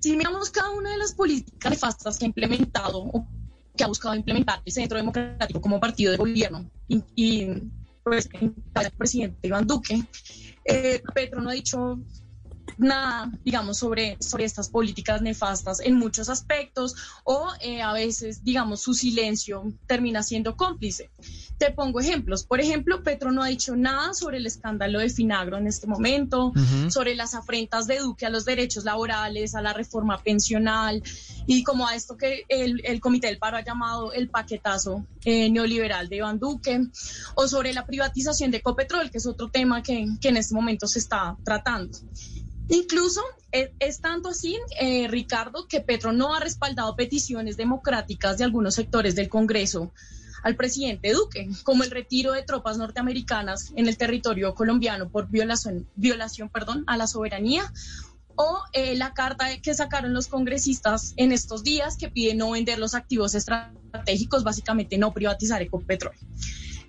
si miramos cada una de las políticas nefastas que ha implementado o que ha buscado implementar el Centro Democrático como partido de gobierno y, y pues, el presidente Iván Duque, eh, Petro no ha dicho nada, digamos, sobre, sobre estas políticas nefastas en muchos aspectos o eh, a veces, digamos, su silencio termina siendo cómplice. Te pongo ejemplos. Por ejemplo, Petro no ha dicho nada sobre el escándalo de Finagro en este momento, sobre las afrentas de Duque a los derechos laborales, a la reforma pensional y como a esto que el, el Comité del Paro ha llamado el paquetazo eh, neoliberal de Iván Duque, o sobre la privatización de Ecopetrol, que es otro tema que, que en este momento se está tratando. Incluso es, es tanto así, eh, Ricardo, que Petro no ha respaldado peticiones democráticas de algunos sectores del Congreso al presidente Duque, como el retiro de tropas norteamericanas en el territorio colombiano por violación, violación perdón, a la soberanía, o eh, la carta que sacaron los congresistas en estos días que pide no vender los activos estratégicos, básicamente no privatizar Ecopetrol.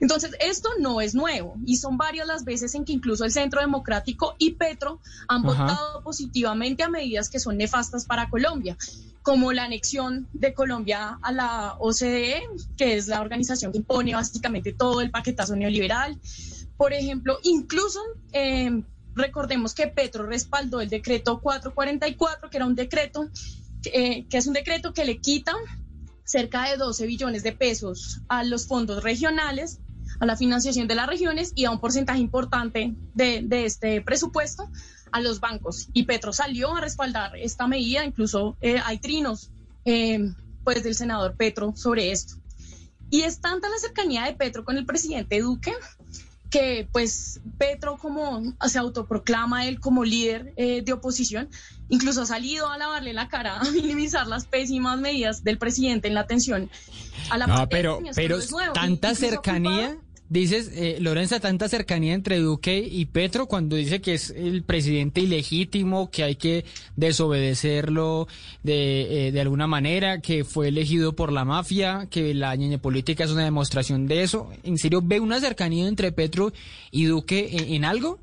Entonces, esto no es nuevo y son varias las veces en que incluso el Centro Democrático y Petro han Ajá. votado positivamente a medidas que son nefastas para Colombia, como la anexión de Colombia a la OCDE, que es la organización que impone básicamente todo el paquetazo neoliberal. Por ejemplo, incluso... eh, recordemos que Petro respaldó el decreto 444, que era un decreto, eh, que es un decreto que le quita cerca de 12 billones de pesos a los fondos regionales, a la financiación de las regiones y a un porcentaje importante de este presupuesto a los bancos. Y Petro salió a respaldar esta medida, incluso eh, hay trinos eh, pues del senador Petro sobre esto. Y es tanta la cercanía de Petro con el presidente Duque que pues Petro como se autoproclama él como líder eh, de oposición, incluso ha salido a lavarle la cara, a minimizar las pésimas medidas del presidente en la atención a la No, pandemia. pero, pero tanta cercanía, dices, eh, Lorenza, tanta cercanía entre Duque y Petro cuando dice que es el presidente ilegítimo, que hay que desobedecerlo de, eh, de alguna manera, que fue elegido por la mafia, que la ñeñe política es una demostración de eso. ¿En serio ve una cercanía entre Petro y Duque en, en algo?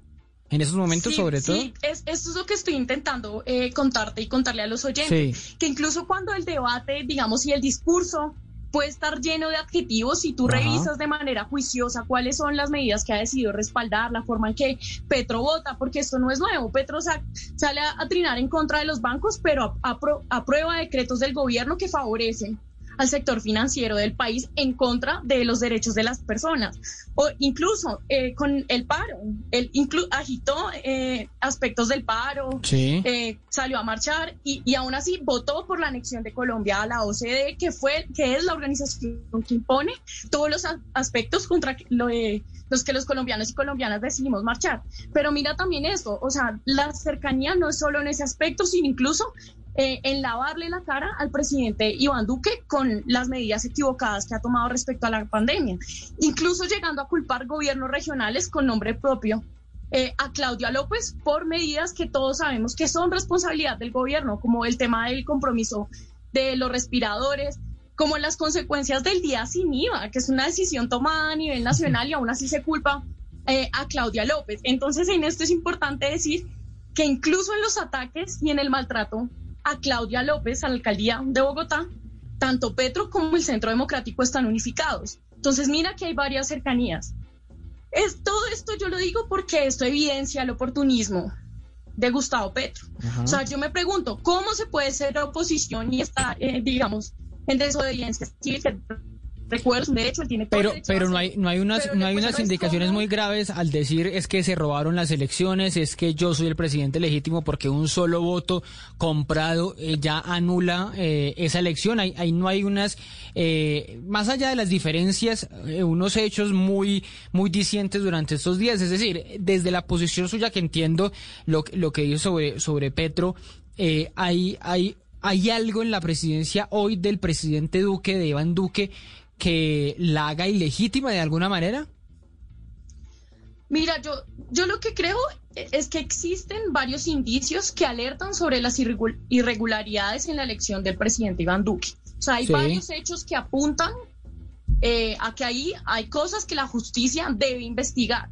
En esos momentos, Sí, sobre sí, todo. es, esto es lo que estoy intentando eh, contarte y contarle a los oyentes. Sí. Que incluso cuando el debate, digamos, y el discurso puede estar lleno de adjetivos y tú Ajá. revisas de manera juiciosa cuáles son las medidas que ha decidido respaldar, la forma en que Petro vota, porque esto no es nuevo. Petro sa- sale a, a trinar en contra de los bancos, pero apro- aprueba decretos del gobierno que favorecen al sector financiero del país en contra de los derechos de las personas. O incluso eh, con el paro, él inclu- agitó eh, aspectos del paro, Sí. eh, salió a marchar y, y aún así votó por la anexión de Colombia a la OCDE, que fue que es la organización que impone todos los aspectos contra lo de- los que los colombianos y colombianas decidimos marchar. Pero mira también esto, o sea, la cercanía no es solo en ese aspecto, sino incluso eh, en lavarle la cara al presidente Iván Duque con las medidas equivocadas que ha tomado respecto a la pandemia, incluso llegando a culpar gobiernos regionales con nombre propio eh, a Claudia López por medidas que todos sabemos que son responsabilidad del gobierno, como el tema del compromiso de los respiradores, como las consecuencias del día sin IVA, que es una decisión tomada a nivel nacional y aún así se culpa eh, a Claudia López. Entonces, en esto es importante decir que incluso en los ataques y en el maltrato a Claudia López, a la alcaldía de Bogotá, tanto Petro como el Centro Democrático están unificados. Entonces, mira que hay varias cercanías. Es, todo esto yo lo digo porque esto evidencia el oportunismo de Gustavo Petro. Ajá. O sea, yo me pregunto, ¿cómo se puede ser oposición y estar, eh, digamos, en desobediencia civil? Que, Recuerdo, es un derecho, él tiene Pero, pero no hay, no hay unas, Pero no hay unas indicaciones muy graves al decir es que se robaron las elecciones, es que yo soy el presidente legítimo porque un solo voto comprado eh, ya anula eh, esa elección. Ahí, ahí no hay unas, eh, más allá de las diferencias, eh, unos hechos muy, muy dicientes durante estos días. Es decir, desde la posición suya que entiendo lo, que- lo que dijo sobre, sobre Petro, eh, hay, hay, hay algo en la presidencia hoy del presidente Duque, de Iván Duque, que la haga ilegítima de alguna manera? Mira, yo, yo lo que creo es que existen varios indicios que alertan sobre las irregu- irregularidades en la elección del presidente Iván Duque. O sea, hay Sí. varios hechos que apuntan eh, a que ahí hay cosas que la justicia debe investigar.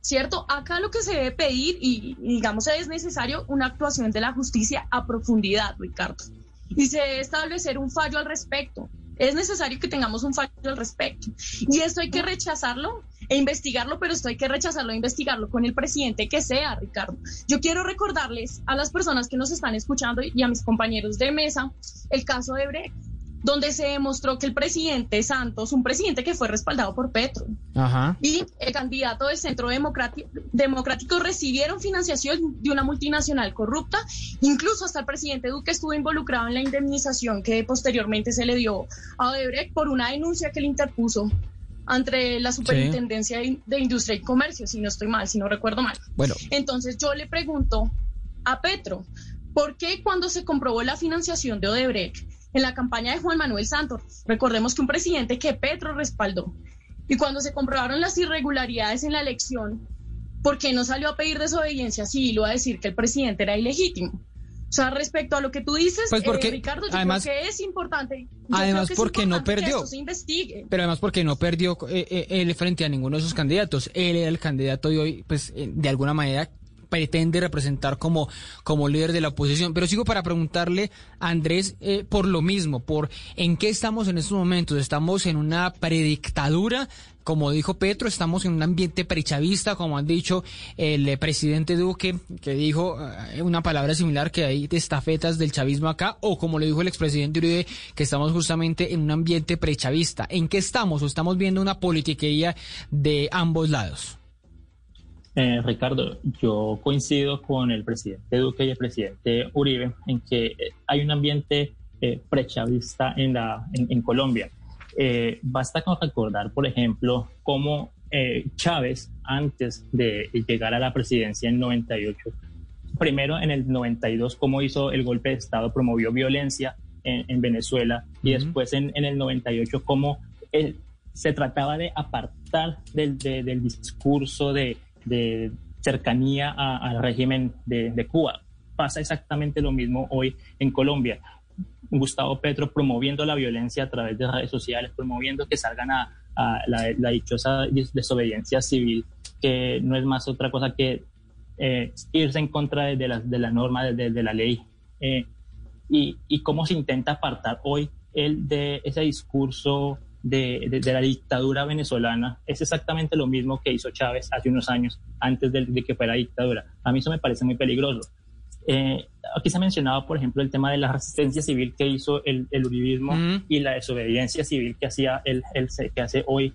¿cierto? Acá lo que se debe pedir y, y digamos es necesario una actuación de la justicia a profundidad, Ricardo. Y se debe establecer un fallo al respecto. Es necesario que tengamos un fallo al respecto. Y esto hay que rechazarlo e investigarlo, pero esto hay que rechazarlo e investigarlo con el presidente que sea, Ricardo. Yo quiero recordarles a las personas que nos están escuchando y a mis compañeros de mesa el caso de Brecht donde se demostró que el presidente Santos, un presidente que fue respaldado por Petro, Ajá. y el candidato del Centro Democrático, Democrático recibieron financiación de una multinacional corrupta. Incluso hasta el presidente Duque estuvo involucrado en la indemnización que posteriormente se le dio a Odebrecht por una denuncia que le interpuso ante la Superintendencia de- de Industria y Comercio, si no estoy mal, si no recuerdo mal. Bueno. Entonces yo le pregunto a Petro, ¿por qué cuando se comprobó la financiación de Odebrecht en la campaña de Juan Manuel Santos, recordemos que un presidente que Petro respaldó, y cuando se comprobaron las irregularidades en la elección, ¿por qué no salió a pedir desobediencia civil o a decir que el presidente era ilegítimo? O sea, respecto a lo que tú dices, Pues porque, eh, Ricardo, yo además- creo que es importante. yo además que es porque no importante que perdió. esto se investigue. Pero además porque no perdió eh, eh, él frente a ninguno de sus candidatos. Él era el candidato y hoy, pues, eh, de alguna manera pretende representar como, como líder de la oposición. Pero sigo para preguntarle a Andrés eh, por lo mismo, por en qué estamos en estos momentos. Estamos en una predictadura, como dijo Petro, estamos en un ambiente prechavista, como han dicho el eh, presidente Duque, que dijo eh, una palabra similar que hay de estafetas del chavismo acá, o como le dijo el expresidente Uribe, que estamos justamente en un ambiente prechavista. ¿En qué estamos? ¿O estamos viendo una politiquería de ambos lados? Eh, Ricardo, yo coincido con el presidente Duque y el presidente Uribe en que eh, hay un ambiente eh, prechavista en, la, en, en Colombia. Eh, basta con recordar, por ejemplo, cómo eh, Chávez, antes de llegar a la presidencia en 98, primero en el 92, cómo hizo el golpe de Estado, promovió violencia en, en Venezuela, y después en, en el 98, cómo se trataba de apartar del, de- del discurso de, de cercanía al régimen de, Cuba. Pasa exactamente lo mismo hoy en Colombia. Gustavo Petro promoviendo la violencia a través de redes sociales, promoviendo que salgan a, la, dichosa des- desobediencia civil, que no es más otra cosa que eh, irse en contra de, la, de la norma, de la ley. Eh, y, y cómo se intenta apartar hoy el de ese discurso de, de- de la dictadura venezolana es exactamente lo mismo que hizo Chávez hace unos años antes de, de que fuera dictadura. A mí eso me parece muy peligroso. Eh, aquí se ha mencionado, por ejemplo, el tema de la resistencia civil que hizo el, el uribismo y la desobediencia civil que hacía el, el- que hace hoy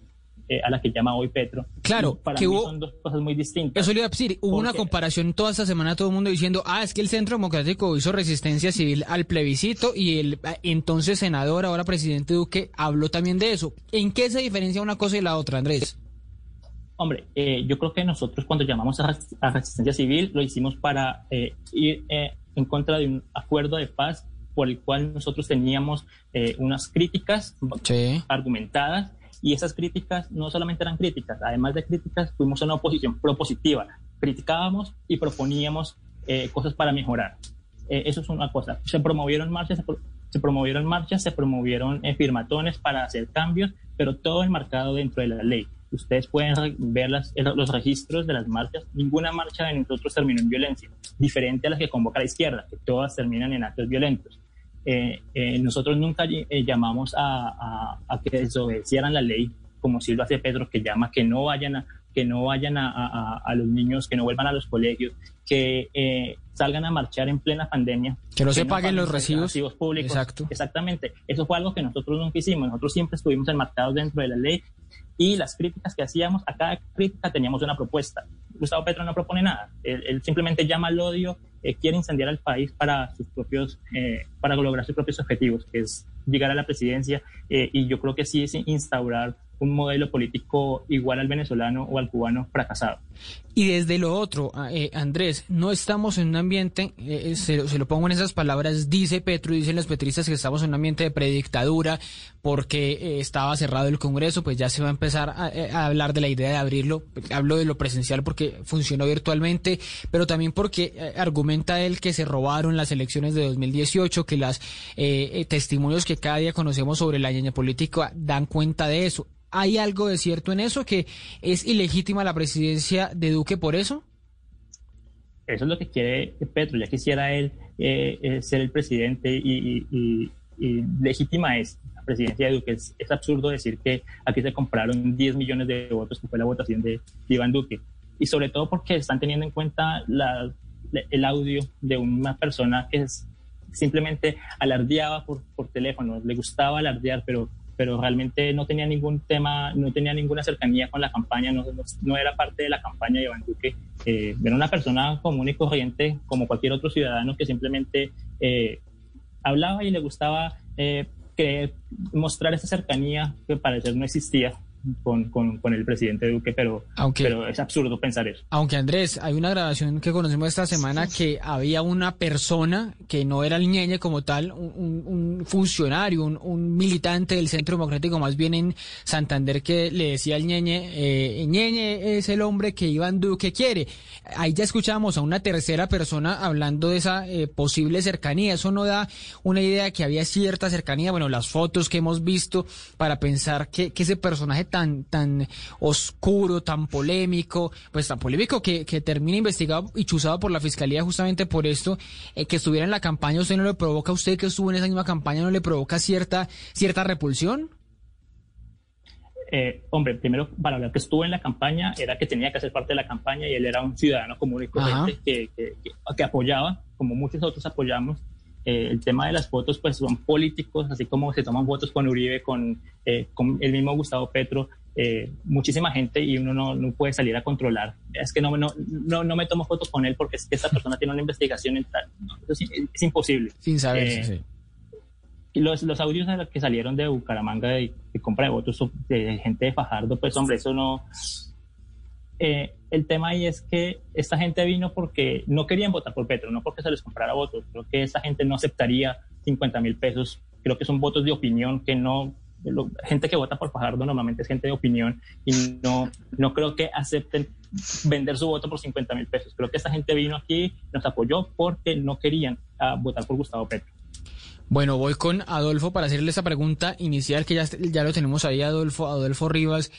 eh, a la que llama hoy Petro. Claro, Y para que mí hubo- son dos cosas muy distintas. Eso le iba a decir, hubo una comparación toda esta semana todo el mundo diciendo, ah, es que el Centro Democrático hizo resistencia civil al plebiscito y el eh, entonces senador, ahora presidente Duque, habló también de eso. ¿En qué se diferencia una cosa y la otra, Andrés? Hombre, eh, yo creo que nosotros cuando llamamos a resistencia civil lo hicimos para eh, ir eh, en contra de un acuerdo de paz por el cual nosotros teníamos eh, unas críticas argumentadas y esas críticas no solamente eran críticas, además de críticas fuimos una oposición propositiva, criticábamos y proponíamos eh, cosas para mejorar. Eh, eso es una cosa. Se promovieron marchas, se, pro- se promovieron marchas, se promovieron eh, firmatones para hacer cambios, pero todo enmarcado dentro de la ley. Ustedes pueden ver las- el- los registros de las marchas. Ninguna marcha de nosotros terminó en violencia, diferente a las que convoca la izquierda, que todas terminan en actos violentos. Eh, eh, nosotros nunca eh, llamamos a, a- a que desobedecieran la ley, como si lo hace Pedro, que llama que no vayan a, que no vayan a, los niños, que no vuelvan a los colegios, que eh, salgan a marchar en plena pandemia. Que no se paguen los recibos. públicos. Exacto. Exactamente. Eso fue algo que nosotros nunca hicimos. Nosotros siempre estuvimos enmarcados dentro de la ley y las críticas que hacíamos, a cada crítica teníamos una propuesta. Gustavo Petro no propone nada. Él, simplemente llama al odio, eh, quiere incendiar al país para sus propios, eh, para lograr sus propios objetivos, que es llegar a la presidencia. eh, y yo creo que sí es instaurar un modelo político igual al venezolano o al cubano fracasado. Y desde lo otro, eh, Andrés, no estamos en un ambiente, eh, se, lo- se lo pongo en esas palabras, dice Petro, dicen los petristas que estamos en un ambiente de predictadura porque eh, estaba cerrado el Congreso, pues ya se va a empezar a, eh, a hablar de la idea de abrirlo. Hablo de lo presencial porque funcionó virtualmente, pero también porque eh, argumenta él que se robaron las elecciones de 2018, que las eh, eh, testimonios que cada día conocemos sobre la ñaña política dan cuenta de eso. ¿Hay algo de cierto en eso? ¿Que es ilegítima la presidencia de Duque por eso? Eso es lo que quiere Petro. Ya quisiera él eh, eh, ser el presidente y, legítima es la presidencia de Duque. Es, absurdo decir que aquí se compraron 10 millones de votos, que fue la votación de Iván Duque. Y sobre todo porque están teniendo en cuenta el audio de una persona que es, simplemente alardeaba por, teléfono, le gustaba alardear, pero pero realmente no tenía ningún tema, no tenía ninguna cercanía con la campaña, no, no, era parte de la campaña de Iván Duque. Eh, era una persona común y corriente, como cualquier otro ciudadano, que simplemente eh, hablaba y le gustaba eh, mostrar esa cercanía que parecer no existía con, con, el presidente Duque, pero, pero es absurdo pensar eso. Aunque Andrés, hay una grabación que conocimos esta semana que había una persona que no era el ñeñe como tal, un, un funcionario, un, militante del Centro Democrático, más bien en Santander, que le decía al ñeñe, eh, ñeñe es el hombre que Iván Duque quiere. Ahí ya escuchábamos a una tercera persona hablando de esa eh, posible cercanía. Eso no da una idea de que había cierta cercanía. Bueno, las fotos que hemos visto para pensar que, que ese personaje tan, tan oscuro, tan polémico, pues tan polémico que, que termina investigado y chuzado por la fiscalía justamente por esto, eh, que estuviera en la campaña, ¿usted no le provoca usted que estuvo en esa misma campaña, no le provoca cierta, cierta repulsión? Eh, hombre, primero, para lo que estuvo en la campaña, era que tenía que hacer parte de la campaña y él era un ciudadano común y corriente que, que, que, apoyaba, como muchos otros apoyamos, eh, el tema de las fotos, pues son políticos, así como se toman fotos con Uribe, con, eh, con el mismo Gustavo Petro, eh, muchísima gente y uno no, no, puede salir a controlar. Es que no, no, no, no, me tomo fotos con él porque es que esta persona tiene una investigación en tal. es, es, imposible. Sin saber, sí. Los, los audios que salieron de Bucaramanga de, de compra de votos de gente de Fajardo, pues hombre, eso no, eh, el tema ahí es que esta gente vino porque no querían votar por Petro, no porque se les comprara votos. Creo que esta gente no aceptaría 50 mil pesos. Creo que son votos de opinión que no. gente que vota por Fajardo normalmente es gente de opinión y no, no creo que acepten vender su voto por 50 mil pesos. Creo que esta gente vino aquí, nos apoyó porque no querían ah, votar por Gustavo Petro. Bueno, voy con Adolfo para hacerle esa pregunta inicial que ya, ya lo tenemos ahí, Adolfo, Adolfo Rivas.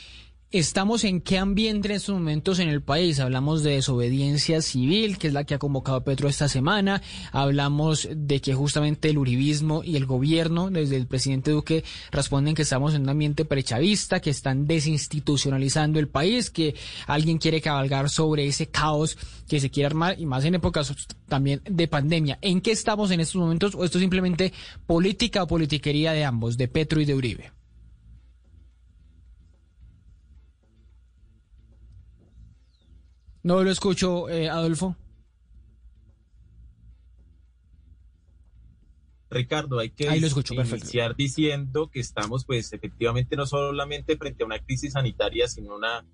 ¿Estamos en qué ambiente en estos momentos en el país? Hablamos de desobediencia civil, que es la que ha convocado Petro esta semana. Hablamos de que justamente el uribismo y el gobierno, desde el presidente Duque, responden que estamos en un ambiente prechavista, que están desinstitucionalizando el país, que alguien quiere cabalgar sobre ese caos que se quiere armar, y más en épocas también de pandemia. ¿En qué estamos en estos momentos? ¿O esto es simplemente política o politiquería de ambos, de Petro y de Uribe? No lo escucho, eh, Adolfo. Ricardo, hay que iniciar diciendo que estamos, pues, efectivamente, no solamente frente a una crisis sanitaria, sino una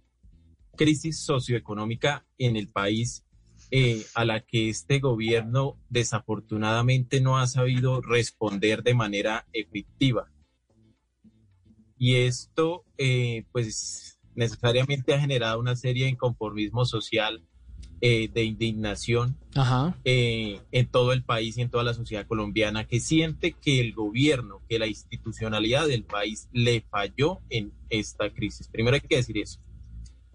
crisis socioeconómica en el país eh, a la que este gobierno desafortunadamente no ha sabido responder de manera efectiva. Y esto, eh, pues, necesariamente ha generado una serie de inconformismo social, eh, de indignación eh, en todo el país y en toda la sociedad colombiana, que siente que el gobierno, que la institucionalidad del país le falló en esta crisis. Primero hay que decir eso.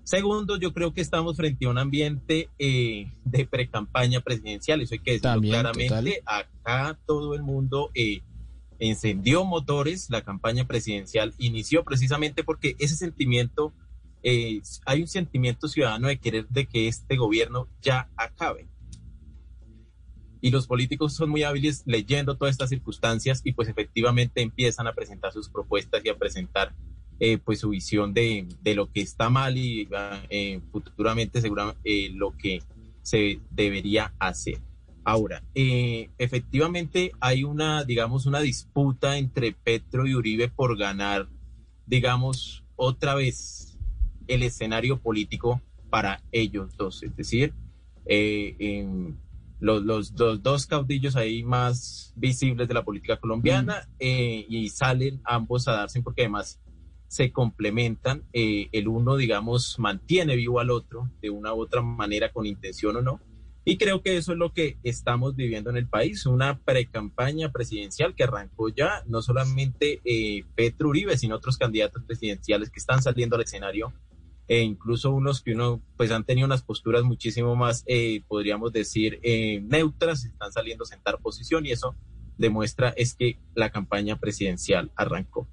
Segundo, yo creo que estamos frente a un ambiente eh, de pre-campaña presidencial, eso hay que decirlo claramente. Acá todo el mundo encendió motores, la campaña presidencial inició precisamente porque ese sentimiento eh, hay un sentimiento ciudadano de querer de que este gobierno ya acabe. Y los políticos son muy hábiles leyendo todas estas circunstancias y pues efectivamente empiezan a presentar sus propuestas y a presentar eh, pues su visión de, de, lo que está mal y eh, futuramente seguramente lo que se debería hacer. Ahora, efectivamente hay una, digamos, una disputa entre Petro y Uribe por ganar, digamos, otra vez el escenario político para ellos dos. Es decir, eh, los, dos caudillos ahí más visibles de la política colombiana eh, y salen ambos a darse porque además se complementan. Eh, el uno, digamos, mantiene vivo al otro de una u otra manera, con intención o no. Y creo que eso es lo que estamos viviendo en el país, una pre-campaña presidencial que arrancó ya no solamente eh, Petro Uribe, sino otros candidatos presidenciales que están saliendo al escenario e incluso unos que uno pues han tenido unas posturas muchísimo más, eh, podríamos decir, eh, neutras, están saliendo a sentar posición y eso demuestra es que la campaña presidencial arrancó.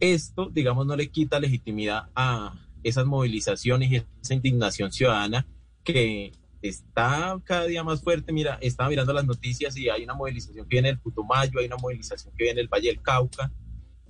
Esto, digamos, no le quita legitimidad a esas movilizaciones y esa indignación ciudadana que está cada día más fuerte. Mira, estaba mirando las noticias y hay una movilización que viene del Putumayo, hay una movilización que viene del Valle del Cauca,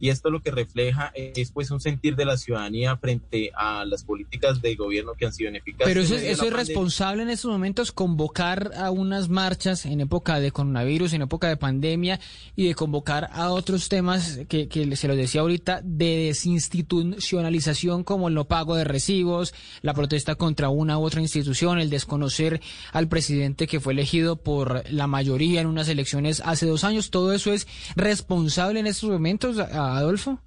y esto lo que refleja es pues un sentir de la ciudadanía frente a las políticas de gobierno que han sido ineficaces. Pero eso, es responsable en estos momentos convocar a unas marchas en época de coronavirus, en época de pandemia y de convocar a otros temas que, que se lo decía ahorita de desinstitucionalización como el no pago de recibos, la protesta contra una u otra institución, el desconocer al presidente que fue elegido por la mayoría en unas elecciones hace dos años. Todo eso es responsable en estos momentos. Adolfo?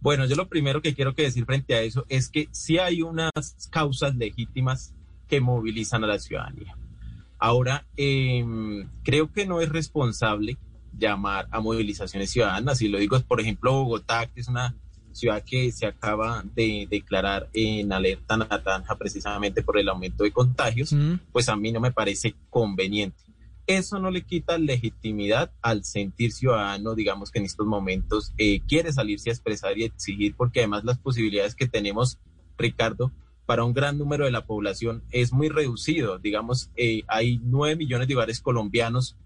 Bueno, yo lo primero que quiero que decir frente a eso es que sí hay unas causas legítimas que movilizan a la ciudadanía. Ahora, em, creo que no es responsable llamar a movilizaciones ciudadanas. Si lo digo es, por ejemplo, Bogotá, que es una ciudad que se acaba de declarar en alerta naranja precisamente por el aumento de contagios, pues a mí no me parece conveniente. Eso no le quita legitimidad al sentir ciudadano, digamos que en estos momentos eh, quiere salirse a expresar y exigir, porque además las posibilidades que tenemos, Ricardo, para un gran número de la población es muy reducido. Digamos, eh, hay nueve millones de hogares colombianos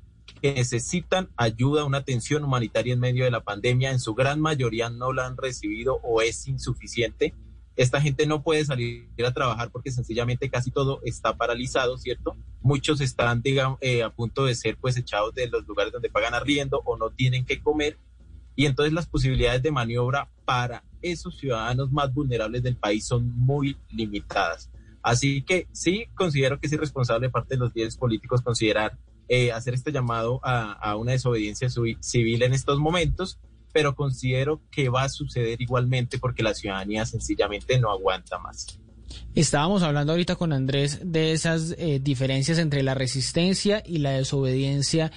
que necesitan ayuda, una atención humanitaria en medio de la pandemia. En su gran mayoría no la han recibido o es insuficiente esta gente no puede salir a trabajar porque sencillamente casi todo está paralizado, ¿cierto? Muchos están, digamos, eh, a punto de ser pues echados de los lugares donde pagan arriendo o no tienen que comer. Y entonces las posibilidades de maniobra para esos ciudadanos más vulnerables del país son muy limitadas. Así que sí, considero que es irresponsable parte de los líderes políticos considerar eh, hacer este llamado a una desobediencia civil en estos momentos pero considero que va a suceder igualmente porque la ciudadanía sencillamente no aguanta más. Estábamos hablando ahorita con Andrés de esas eh, diferencias entre la resistencia y la desobediencia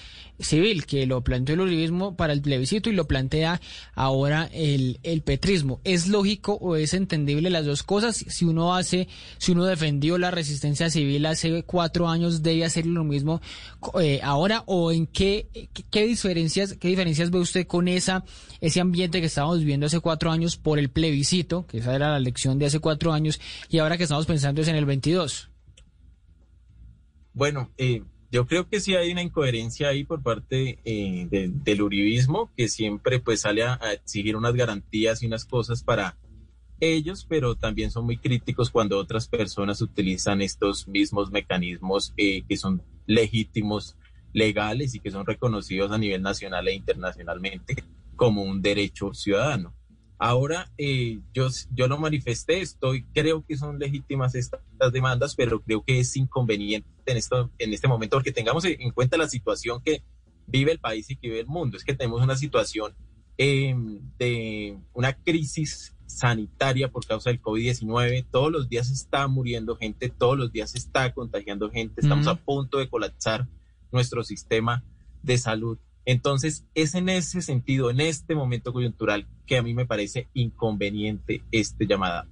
civil, que lo planteó el uribismo para el plebiscito y lo plantea ahora el, el petrismo. ¿Es lógico o es entendible las dos cosas? Si uno hace, si uno defendió la resistencia civil hace cuatro años, ¿debe hacer lo mismo eh, ahora? ¿O en qué, qué, diferencias, qué diferencias ve usted con esa, ese ambiente que estábamos viviendo hace cuatro años por el plebiscito, que esa era la elección de hace cuatro años, y ahora que estamos pensando es en el 22? Bueno, eh, yo creo que sí hay una incoherencia ahí por parte eh, del uribismo, que siempre pues sale a, exigir unas garantías y unas cosas para ellos, pero también son muy críticos cuando otras personas utilizan estos mismos mecanismos eh, que son legítimos, legales y que son reconocidos a nivel nacional e internacionalmente como un derecho ciudadano. Ahora, eh, yo, yo lo manifesté, estoy, creo que son legítimas estas demandas, pero creo que es inconveniente en, esto, en este momento porque tengamos en cuenta la situación que vive el país y que vive el mundo. Es que tenemos una situación em, de una crisis sanitaria por causa del COVID-19. Todos los días está muriendo gente, todos los días está contagiando gente. Estamos a punto de colapsar nuestro sistema de salud. Entonces, es en ese sentido, en este momento coyuntural, que a mí me parece inconveniente este, llamada,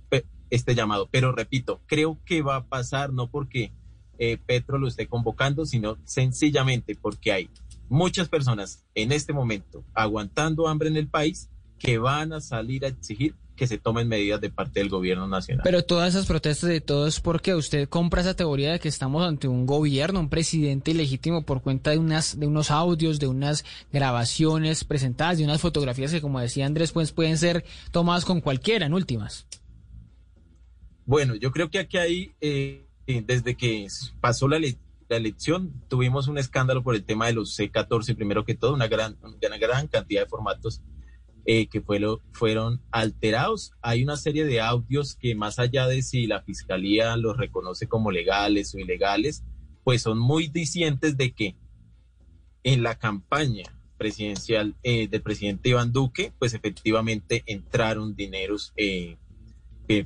este llamado. Pero repito, creo que va a pasar no porque eh, Petro lo esté convocando, sino sencillamente porque hay muchas personas en este momento aguantando hambre en el país que van a salir a exigir que se tomen medidas de parte del gobierno nacional. Pero todas esas protestas de todos porque usted compra esa teoría de que estamos ante un gobierno, un presidente ilegítimo por cuenta de unas de unos audios, de unas grabaciones presentadas, de unas fotografías que como decía Andrés pues pueden ser tomadas con cualquiera en últimas. Bueno, yo creo que aquí hay eh, desde que pasó la, la elección tuvimos un escándalo por el tema de los C14 primero que todo, una gran una gran cantidad de formatos eh, que fue lo, fueron alterados. Hay una serie de audios que más allá de si la fiscalía los reconoce como legales o ilegales, pues son muy dicientes de que en la campaña presidencial eh, del presidente Iván Duque, pues efectivamente entraron dineros eh,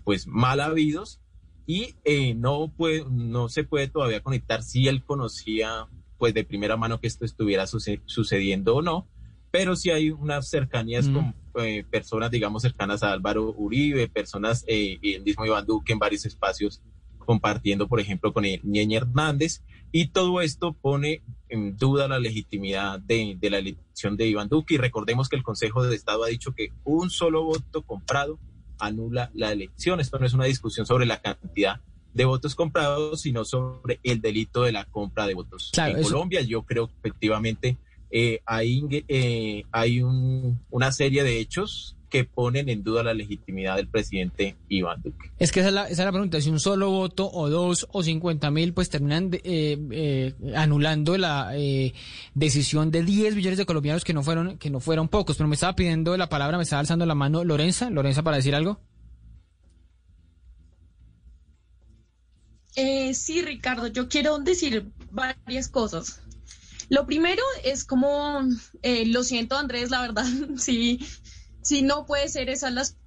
pues mal habidos y eh, no, puede, no se puede todavía conectar si él conocía pues de primera mano que esto estuviera sucediendo o no, pero sí hay unas cercanías con eh, personas, digamos, cercanas a Álvaro Uribe, personas, eh, y el mismo Iván Duque en varios espacios compartiendo, por ejemplo, con Ñeñe Hernández, y todo esto pone en duda la legitimidad de, de la elección de Iván Duque, y recordemos que el Consejo de Estado ha dicho que un solo voto comprado anula la elección. Esto no es una discusión sobre la cantidad de votos comprados, sino sobre el delito de la compra de votos. en Colombia yo creo que efectivamente eh, hay, eh, hay una serie de hechos que ponen en duda la legitimidad del presidente Iván Duque. Es que esa es la, esa es la pregunta, si un solo voto o dos o cincuenta mil pues terminan eh, anulando la decisión de 10 millones de colombianos que no fueron que no fueron pocos, pero me estaba pidiendo la palabra, me estaba alzando la mano Lorenza, Lorenza para decir algo. Eh, sí, Ricardo, yo quiero decir varias cosas. Lo primero es como, eh, lo siento Andrés, la verdad, *laughs* sí, sí no puede ser esas las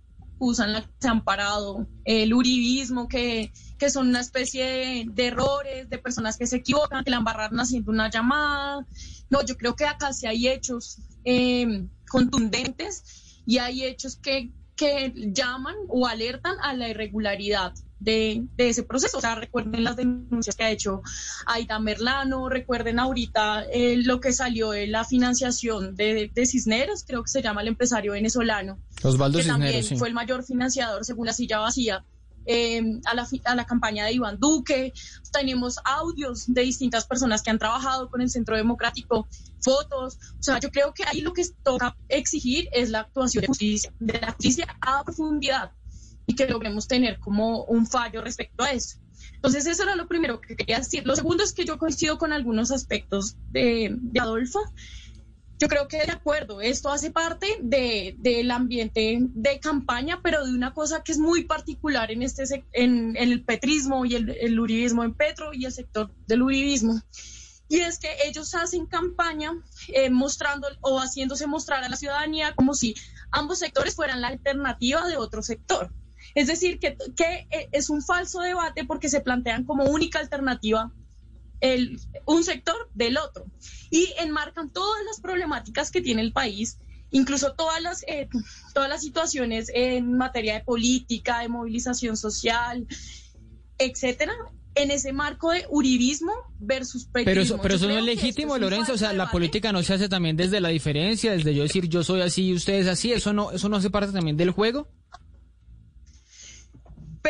usan las que se han parado, el uribismo, que, que son una especie de, errores, de personas que se equivocan, que la embarraron haciendo una llamada. No, yo creo que acá sí hay hechos eh, contundentes y hay hechos que, que llaman o alertan a la irregularidad de, ese proceso. O sea, recuerden las denuncias que ha hecho Aida Merlano, recuerden ahorita eh, lo que salió de la financiación de, Cisneros, creo que se llama el empresario venezolano. Osvaldo que también fue el mayor financiador, según la silla vacía. Eh, a, la, a la campaña de Iván Duque, tenemos audios de distintas personas que han trabajado con el Centro Democrático, fotos, o sea, yo creo que ahí lo que toca exigir es la actuación de justicia, de la justicia a profundidad, y que logremos tener como un fallo respecto a eso. Entonces, eso era lo primero que quería decir. Lo segundo es que yo coincido con algunos aspectos de, Adolfo. Yo creo que de acuerdo, esto hace parte del ambiente de campaña, pero de una cosa que es muy particular en, este, en, el petrismo y el, el, uribismo en Petro y el sector del uribismo. Y es que ellos hacen campaña eh, mostrando o haciéndose mostrar a la ciudadanía como si ambos sectores fueran la alternativa de otro sector. Es decir, que, eh, es un falso debate porque se plantean como única alternativa el, un sector del otro y enmarcan todas las problemáticas que tiene el país, incluso todas las, eh, todas las situaciones en materia de política, de movilización social, etcétera, en ese marco de uribismo versus petrismo. Pero eso, pero eso no es legítimo, Lorenzo. O sea, la política no se hace también desde la diferencia, desde yo decir yo soy así y ustedes así. ¿Eso no, eso no hace parte también del juego?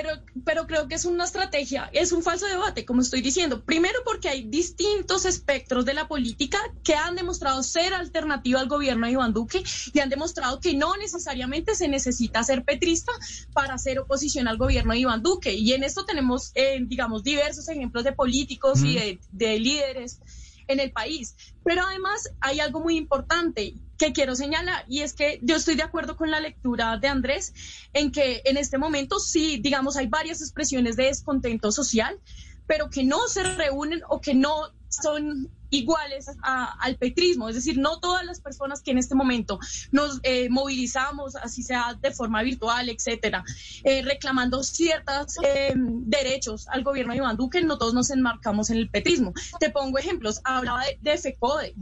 Pero, pero creo que es una estrategia, es un falso debate, como estoy diciendo. Primero porque hay distintos espectros de la política que han demostrado ser alternativa al gobierno de Iván Duque y han demostrado que no necesariamente se necesita ser petrista para hacer oposición al gobierno de Iván Duque. Y en esto tenemos, eh, digamos, diversos ejemplos de políticos y de, de líderes en el país. Pero además hay algo muy importante que quiero señalar y es que yo estoy de acuerdo con la lectura de Andrés en que en este momento sí, digamos, hay varias expresiones de descontento social, pero que no se reúnen o que no son iguales al petrismo, es decir, no todas las personas que en este momento nos eh, movilizamos, así sea de forma virtual, etcétera, eh, reclamando ciertos eh, derechos al gobierno de Iván Duque, no todos nos enmarcamos en el petrismo. Te pongo ejemplos, hablaba de, de FECODE,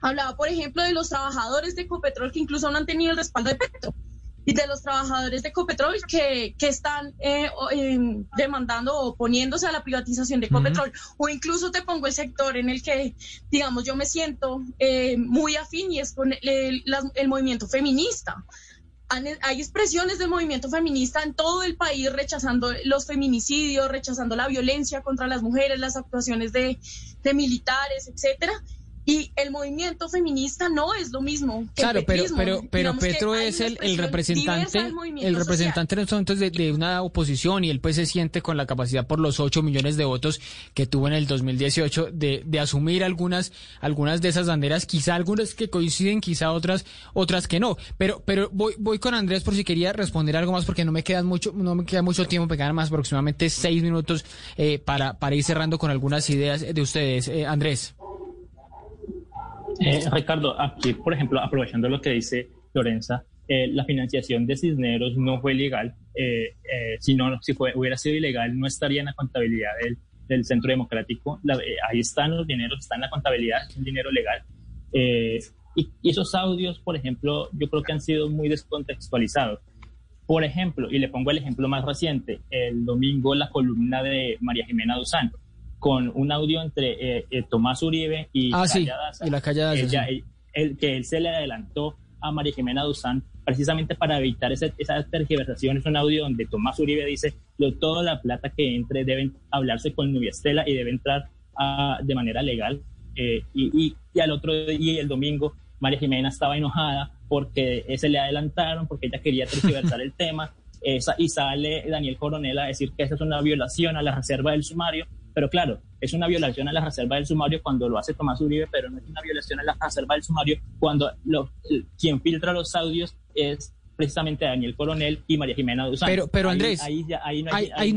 hablaba, por ejemplo, de los trabajadores de Ecopetrol que incluso no han tenido el respaldo de Petro y de los trabajadores de Ecopetrol que, que están eh, demandando o oponiéndose a la privatización de Ecopetrol. O incluso te pongo el sector en el que, digamos, yo me siento eh, muy afín y es con el, el movimiento feminista hay expresiones del movimiento feminista en todo el país rechazando los feminicidios, rechazando la violencia contra las mujeres, las actuaciones de, de militares, etcétera. Y el movimiento feminista no es lo mismo. Que claro, el pero pero pero Petro es el, el representante el representante en estos momentos de, una oposición y él pues se siente con la capacidad por los 8 millones de votos que tuvo en el 2018 de, de asumir algunas algunas de esas banderas, quizá algunas que coinciden, quizá otras otras que no. Pero pero voy voy con Andrés por si quería responder algo más porque no me quedan mucho no me queda mucho tiempo, me quedan más aproximadamente seis minutos eh, para para ir cerrando con algunas ideas de ustedes. Eh, Andrés. Eh, Ricardo, aquí, por ejemplo, aprovechando lo que dice Lorenza, eh, la financiación de Cisneros no fue legal eh, eh, si no, si hubiera sido ilegal, no estaría en la contabilidad del, Centro Democrático. ahí están los dineros, está en la contabilidad, es un dinero legal. y, y, esos audios, por ejemplo, yo creo que han sido muy descontextualizados. Por ejemplo, y le pongo el ejemplo más reciente, el domingo la columna de María Jimena Duzán, con un audio entre eh, eh, Tomás Uribe y, ah, sí, y la Callada el, que él se le adelantó a María Jimena Duzán precisamente para evitar esa, esa tergiversación. Es un audio donde Tomás Uribe dice toda la plata que entre deben hablarse con Nubia Estela y debe entrar ah, de manera legal. Eh, y, y, al otro día, el domingo, María Jimena estaba enojada porque se le adelantaron, porque ella quería tergiversar el *laughs* tema. Esa, y sale Daniel Coronel a decir que esa es una violación a la reserva del sumario. Pero claro, es una violación a la reserva del sumario cuando lo hace Tomás Uribe, pero no es una violación a la reserva del sumario cuando lo, quien filtra los audios es precisamente Daniel Coronel y María Jimena Duzán. Pero, pero Andrés, ahí, no,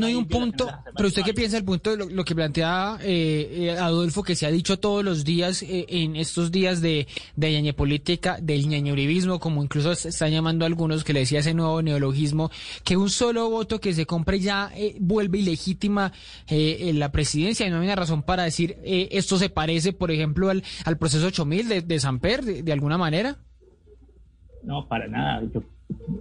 hay, un punto, pero usted qué piensa el punto de lo, que plantea eh, eh, Adolfo, que se ha dicho todos los días eh, en estos días de, de ñañe política, del ñañuribismo, como incluso se están llamando algunos, que le decía ese nuevo neologismo, que un solo voto que se compre ya vuelve ilegítima la presidencia y no hay una razón para decir esto se parece, por ejemplo, al, al proceso 8000 de, de Samper, de, de alguna manera. No, para nada. Yo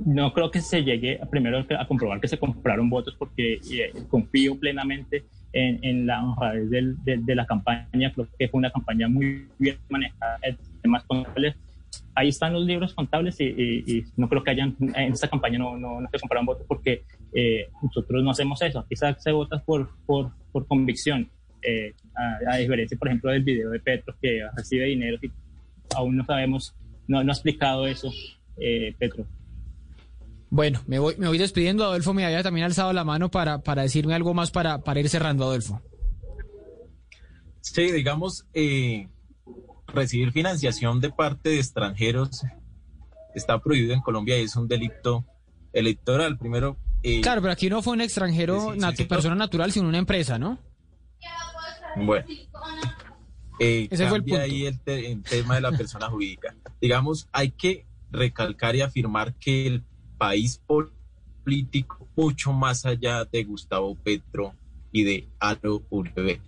no creo que se llegue primero a comprobar que se compraron votos porque eh, confío plenamente en, la honradez de, la campaña. Creo que fue una campaña muy bien manejada temas contables. Ahí están los libros contables y, no creo que hayan, en esta campaña no, no, se compraron votos porque eh, nosotros no hacemos eso. Aquí se, vota por, por, por convicción. Eh, a, diferencia, por ejemplo, del video de Petro que recibe dinero y aún no sabemos, no, no ha explicado eso Petro. Bueno, me voy, me voy despidiendo. Adolfo me había también alzado la mano para, para decirme algo más para, para ir cerrando, Adolfo. Sí, digamos, eh, recibir financiación de parte de extranjeros está prohibido en Colombia y es un delito electoral. Primero. Eh, claro, pero aquí no fue un extranjero, persona natural, sino una empresa, ¿no? Bueno. Eh, Ese fue el punto. ahí el, el tema de la persona jurídica. Digamos, hay que recalcar y afirmar que el país político mucho más allá de Gustavo Petro y de Álvaro Uribe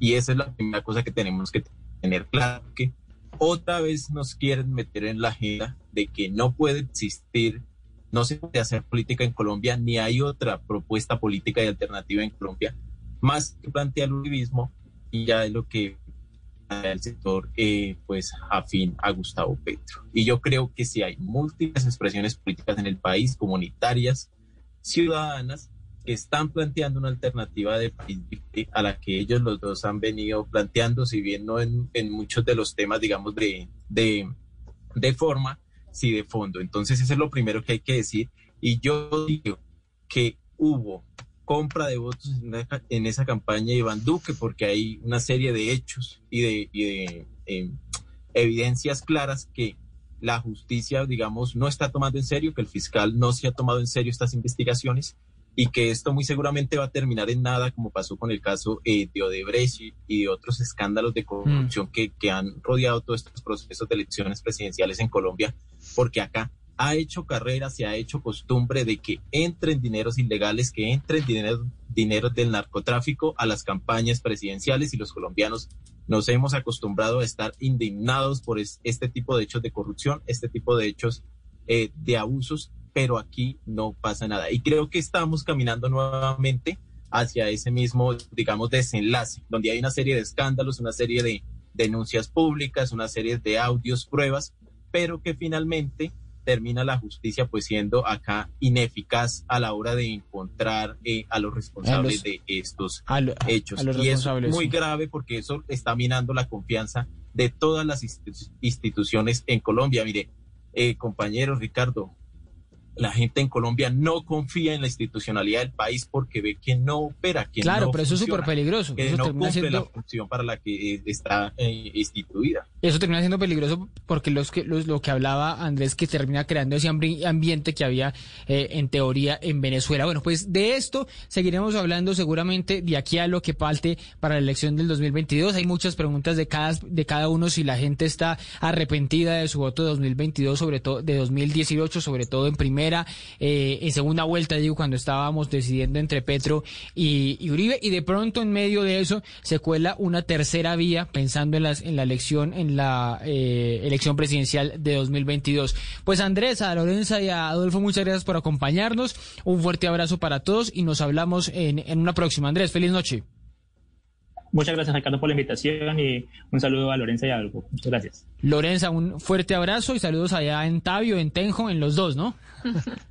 Y esa es la primera cosa que tenemos que tener claro, que otra vez nos quieren meter en la agenda de que no puede existir, no se puede hacer política en Colombia, ni hay otra propuesta política y alternativa en Colombia, más que plantear el uribismo, y ya es lo que el sector eh, pues afín a Gustavo Petro. Y yo creo que si hay múltiples expresiones políticas en el país, comunitarias, ciudadanas, que están planteando una alternativa de país a la que ellos los dos han venido planteando, si bien no en, muchos de los temas, digamos, de, de, de forma, sí de fondo. Entonces, eso es lo primero que hay que decir. Y yo digo que hubo compra de votos en, esa campaña de Iván Duque, porque hay una serie de hechos y de, em, evidencias claras que la justicia, digamos, no está tomando en serio, que el fiscal no se ha tomado en serio estas investigaciones y que esto muy seguramente va a terminar en nada, como pasó con el caso eh, de Odebrecht y, de otros escándalos de corrupción mm. que, que han rodeado todos estos procesos de elecciones presidenciales en Colombia, porque acá ha hecho carrera, se ha hecho costumbre de que entren dineros ilegales, que entren dinero, dinero del narcotráfico a las campañas presidenciales y los colombianos nos hemos acostumbrado a estar indignados por este tipo de hechos de corrupción, este tipo de hechos eh, de abusos, pero aquí no pasa nada. Y creo que estamos caminando nuevamente hacia ese mismo, digamos, desenlace, donde hay una serie de escándalos, una serie de denuncias públicas, una serie de audios, pruebas, pero que finalmente termina la justicia pues siendo acá ineficaz a la hora de encontrar eh, a los responsables de estos hechos. y es muy grave porque eso está minando la confianza de todas las instituciones en Colombia. Mire, eh, compañero Ricardo, la gente en Colombia no confía en la institucionalidad del país porque ve que no opera, que claro, pero eso es súper peligroso. Que no cumple la función para la que eh, está eh, instituida. Eso termina siendo peligroso porque los que, los, lo que hablaba Andrés, que termina creando ese ambiente que había eh, en teoría en Venezuela. Bueno, pues de esto seguiremos hablando seguramente de aquí a lo que falte para la elección del 2022. Hay muchas preguntas de cada, de cada uno si la gente está arrepentida de su voto de 2022, sobre todo de 2018, sobre todo en primer eh, en segunda vuelta, digo, cuando estábamos decidiendo entre Petro y, Uribe, y de pronto en medio de eso se cuela una tercera vía, pensando en, las, en la elección, en la eh, elección presidencial de 2022. Pues Andrés, a Lorenza y a Adolfo, muchas gracias por acompañarnos. Un fuerte abrazo para todos y nos hablamos en una próxima. Andrés, feliz noche. Muchas gracias, Ricardo, por la invitación y un saludo a Lorenza y a Algo. Muchas gracias. Lorenza, un fuerte abrazo y saludos allá en Tabio, en Tenjo, en los dos, ¿no? *laughs*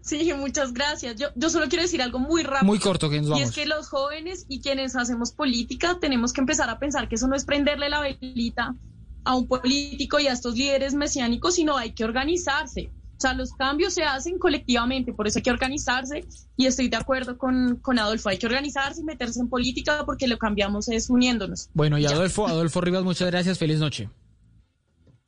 Sí, muchas gracias. Yo, yo solo quiero decir algo muy rápido. Muy corto, que nos vamos. Y es que los jóvenes y quienes hacemos política tenemos que empezar a pensar que eso no es prenderle la velita a un político y a estos líderes mesiánicos, sino hay que organizarse. O sea, los cambios se hacen colectivamente, por eso hay que organizarse y estoy de acuerdo con, con Adolfo, hay que organizarse y meterse en política porque lo cambiamos es uniéndonos. Bueno, y Adolfo, Adolfo Rivas, muchas gracias, feliz noche.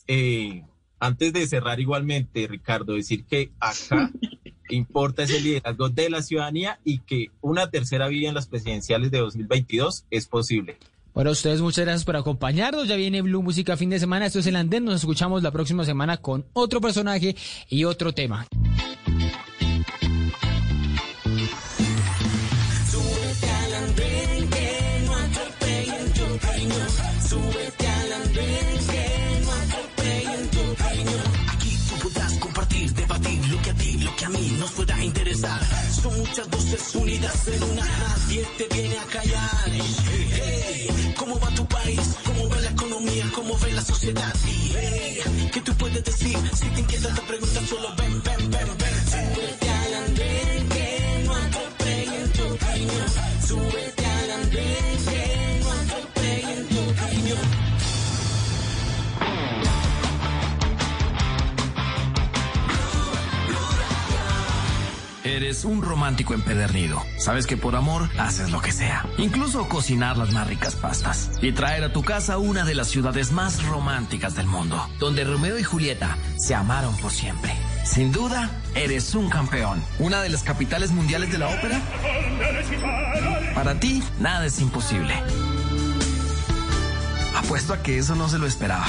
Eh, antes de cerrar igualmente, Ricardo, decir que acá *laughs* importa ese liderazgo de la ciudadanía y que una tercera vía en las presidenciales de 2022 es posible. Bueno, ustedes muchas gracias por acompañarnos. Ya viene Blue Música fin de semana. Esto es el Andén. Nos escuchamos la próxima semana con otro personaje y otro tema. Aquí tú podrás compartir, debatir lo que a ti, lo que a mí nos pueda interesar. Muchas voces unidas en una, nadie te viene a callar. Hey, ¿Cómo va tu país? ¿Cómo va la economía? ¿Cómo ve la sociedad? Hey, ¿Qué tú puedes decir? Si te inquieta te pregunta, solo ven, Un romántico empedernido. Sabes que por amor haces lo que sea. Incluso cocinar las más ricas pastas. Y traer a tu casa una de las ciudades más románticas del mundo. Donde Romeo y Julieta se amaron por siempre. Sin duda, eres un campeón. Una de las capitales mundiales de la ópera. Para ti, nada es imposible. Apuesto a que eso no se lo esperaba.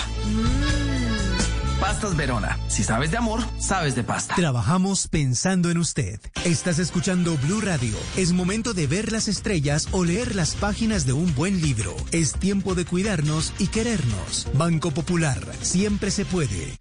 Pastas Verona. Si sabes de amor, sabes de pasta. Trabajamos pensando en usted. Estás escuchando Blue Radio. Es momento de ver las estrellas o leer las páginas de un buen libro. Es tiempo de cuidarnos y querernos. Banco Popular. Siempre se puede.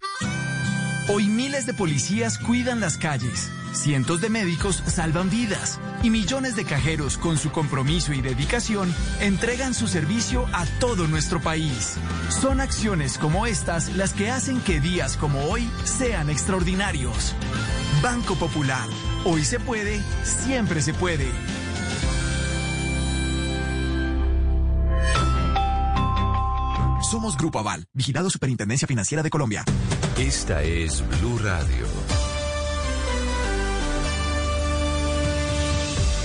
Hoy miles de policías cuidan las calles, cientos de médicos salvan vidas y millones de cajeros con su compromiso y dedicación entregan su servicio a todo nuestro país. Son acciones como estas las que hacen que días como hoy sean extraordinarios. Banco Popular. Hoy se puede, siempre se puede. Somos Grupo Aval, vigilado Superintendencia Financiera de Colombia. Esta es Blue Radio.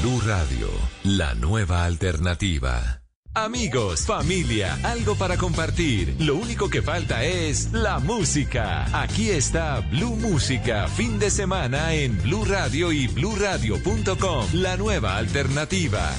Blue Radio, la nueva alternativa. Amigos, familia, algo para compartir. Lo único que falta es la música. Aquí está Blue Música, fin de semana en Blue Radio y bluradio.com, la nueva alternativa.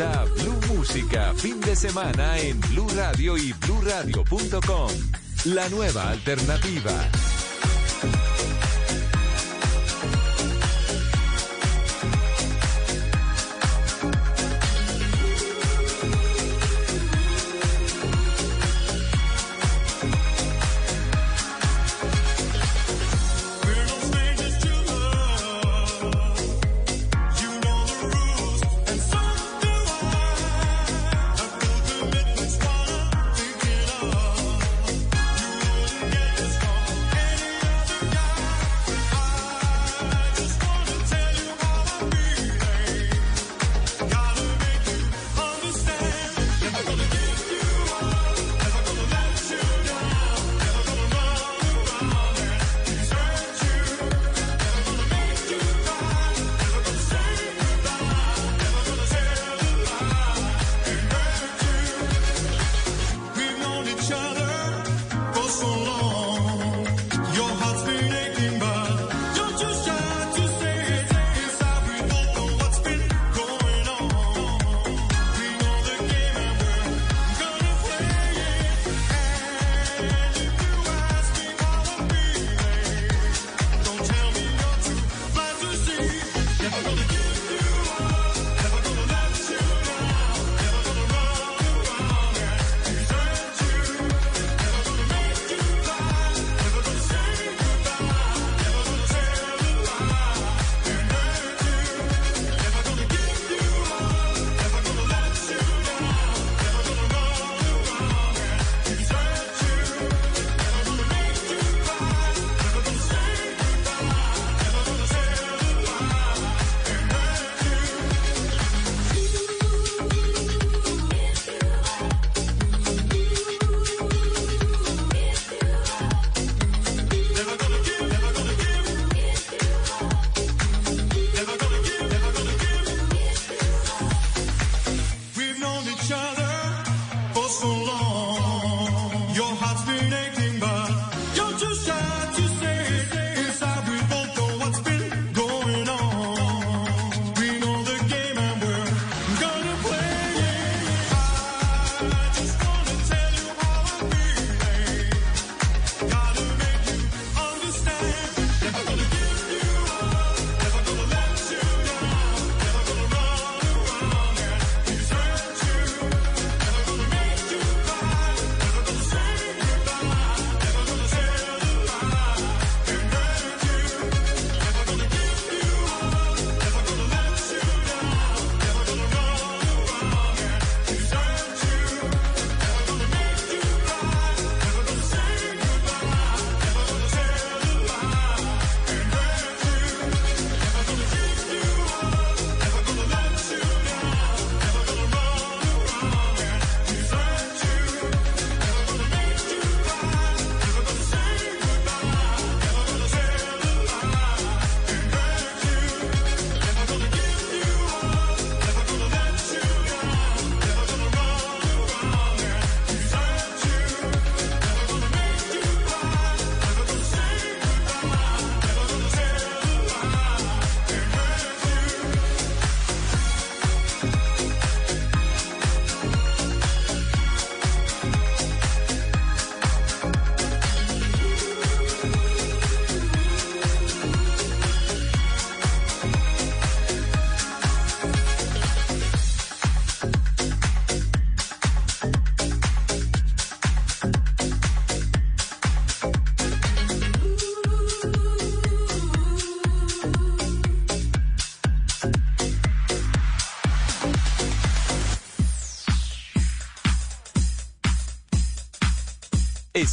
está Blue Música, fin de semana en Blue Radio y BlueRadio.com. La nueva alternativa.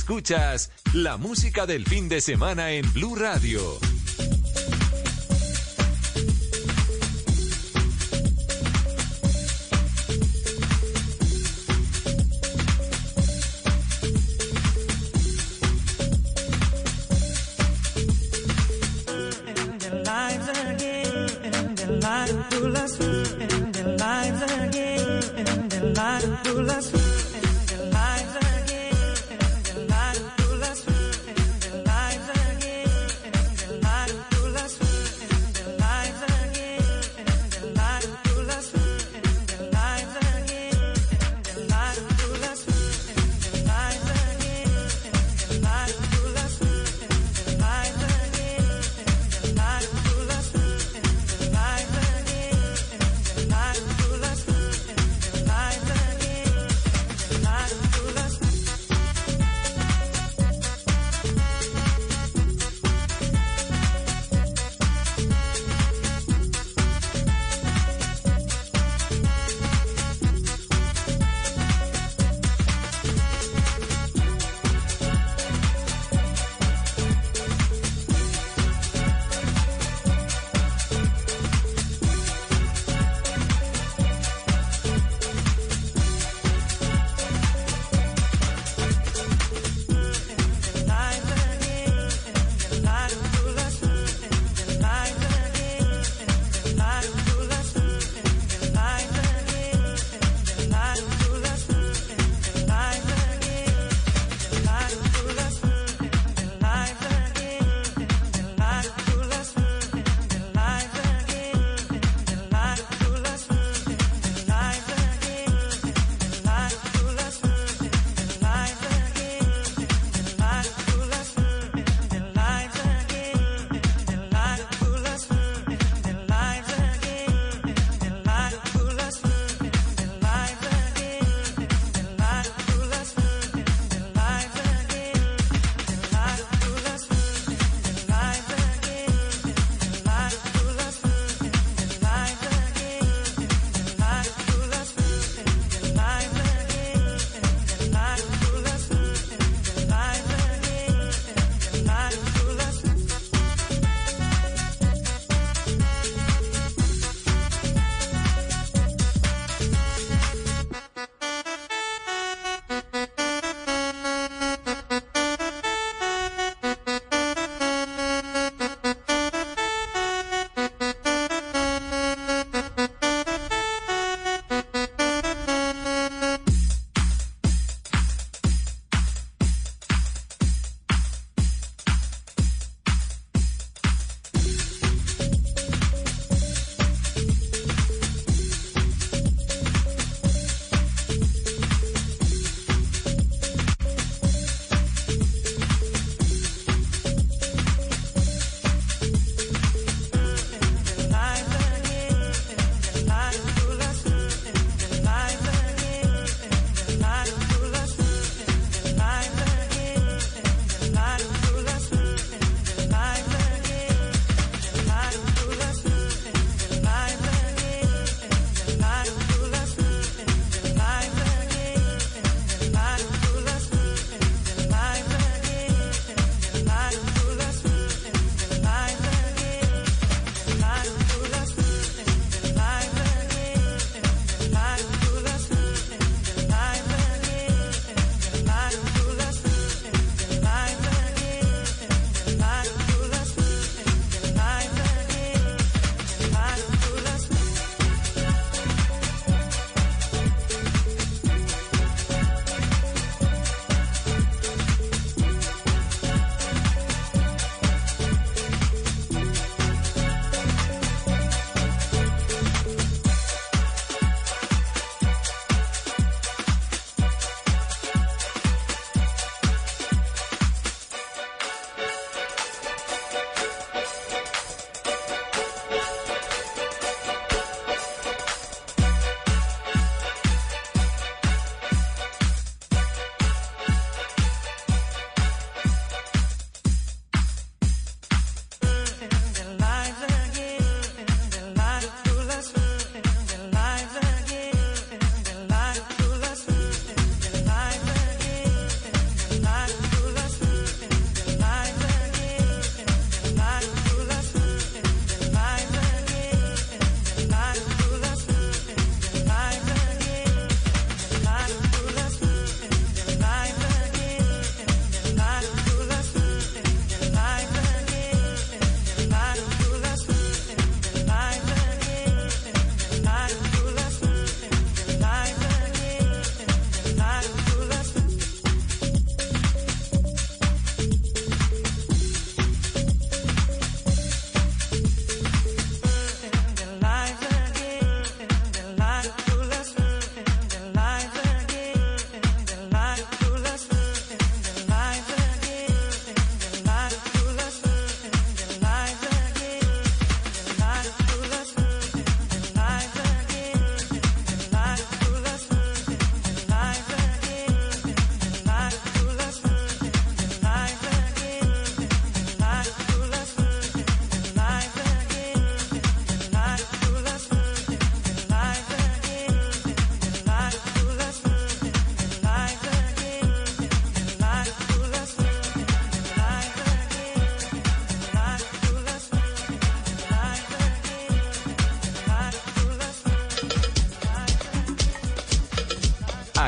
Escuchas la música del fin de semana en Blue Radio.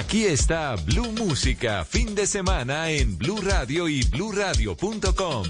Aquí está Blue Música, fin de semana en Blue Radio y bluradio.com.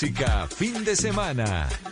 música, fin de semana.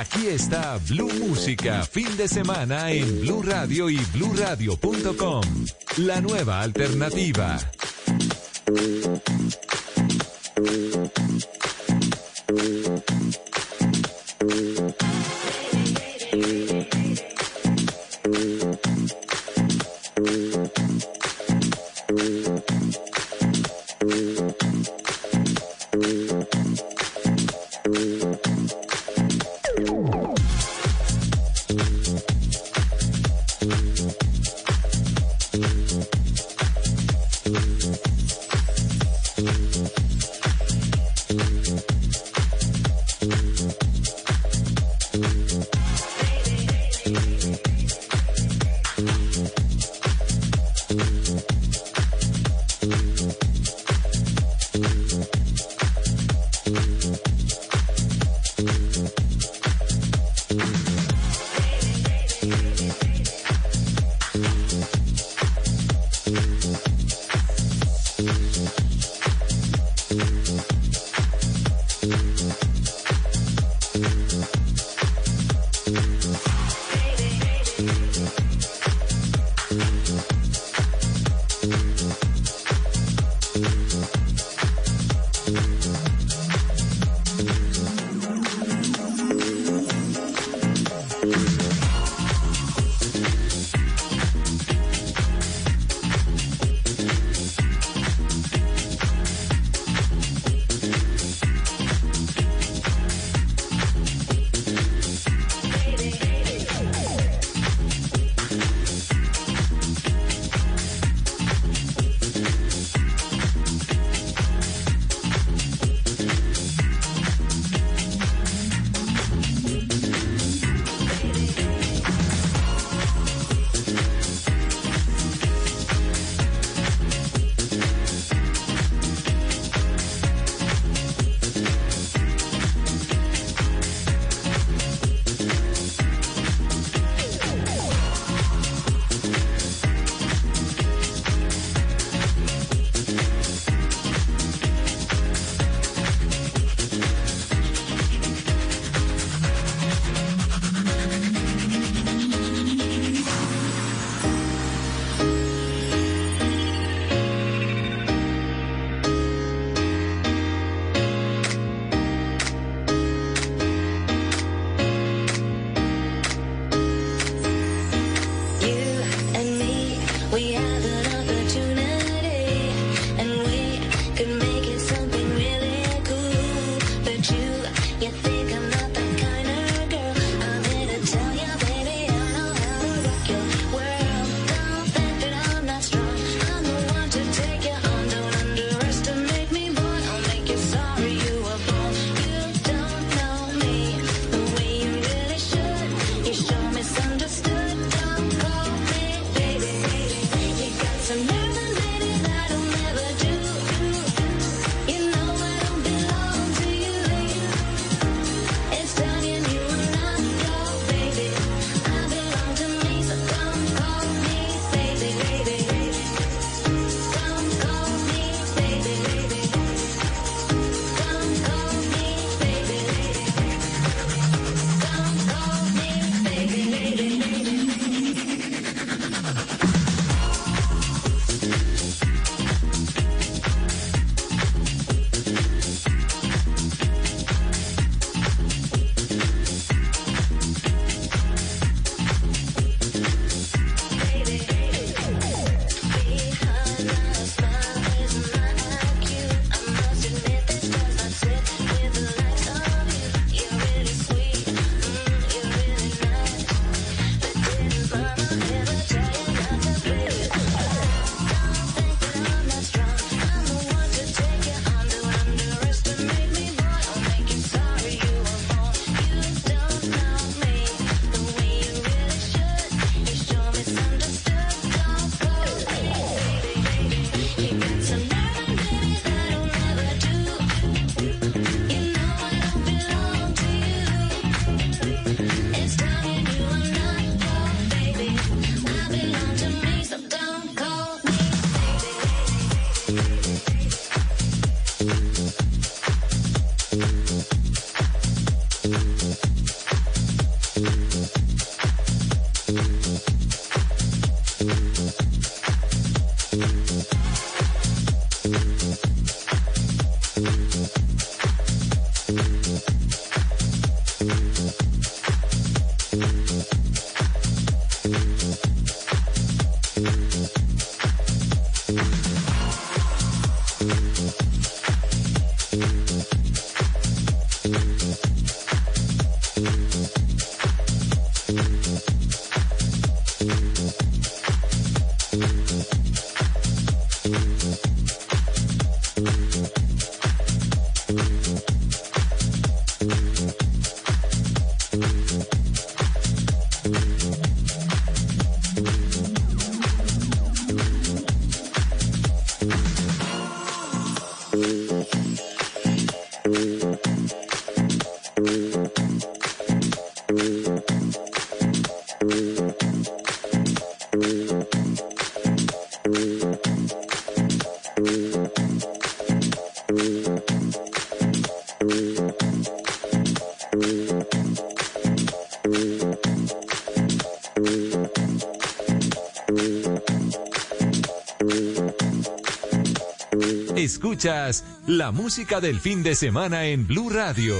Aquí está Blue Música, fin de semana en Blue Radio y bluradio.com. La nueva alternativa. La música del fin de semana en Blue Radio.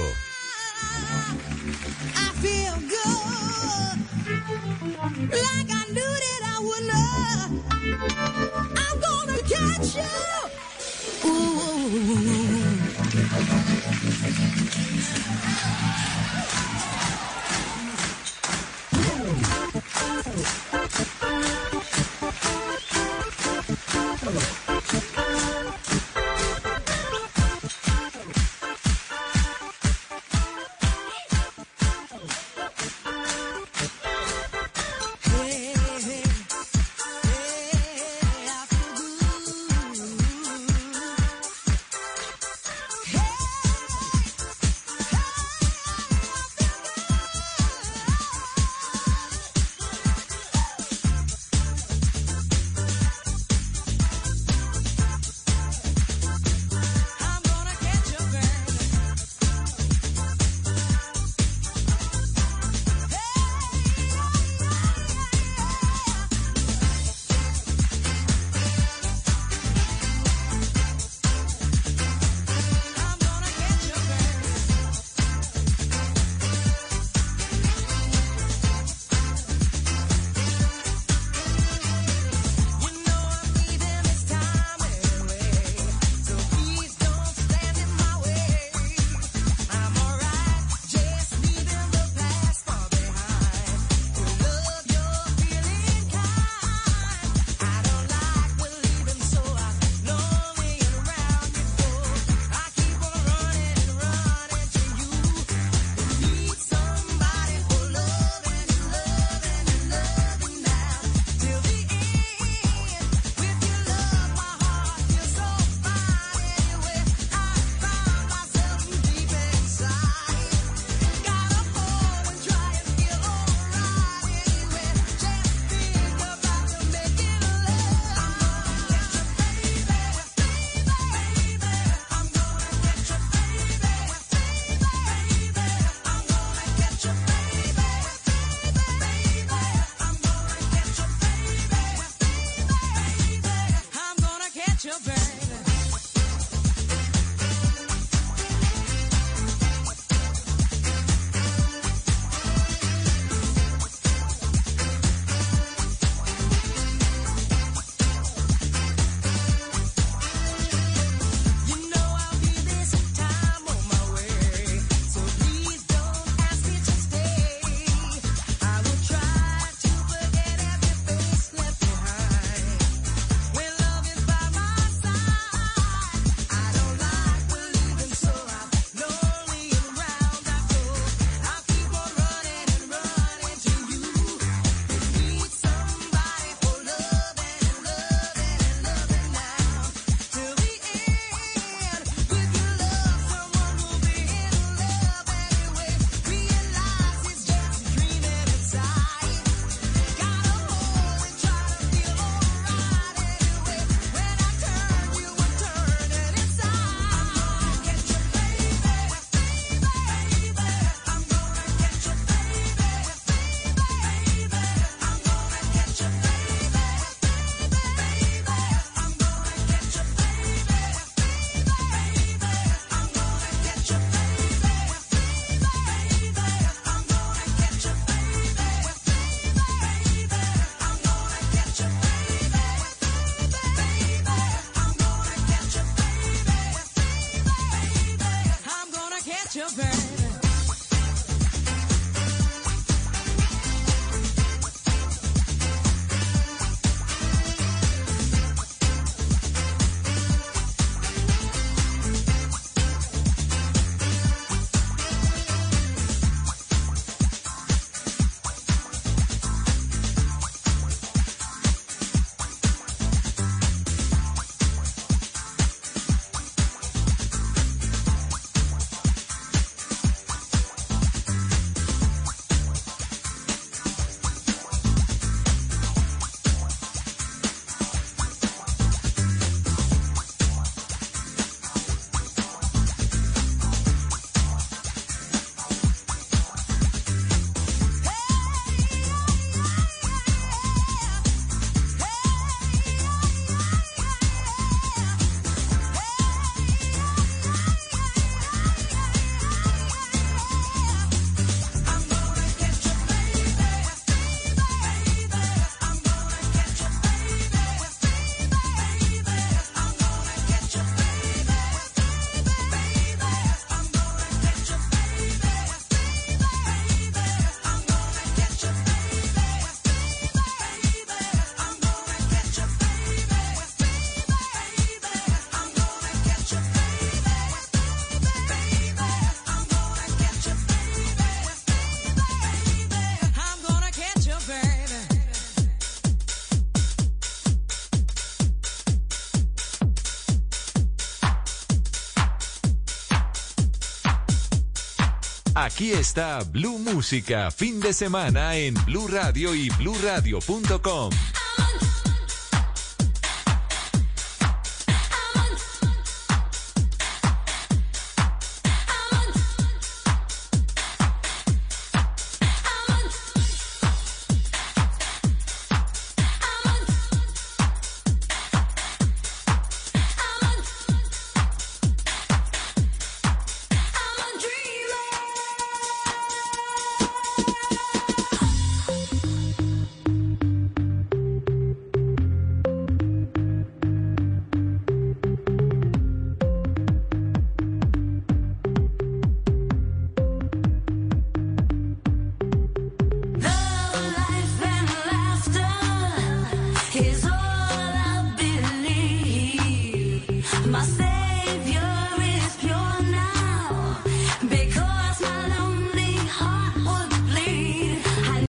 Aquí está Blue Música, fin de semana en Blue Radio y bluradio.com.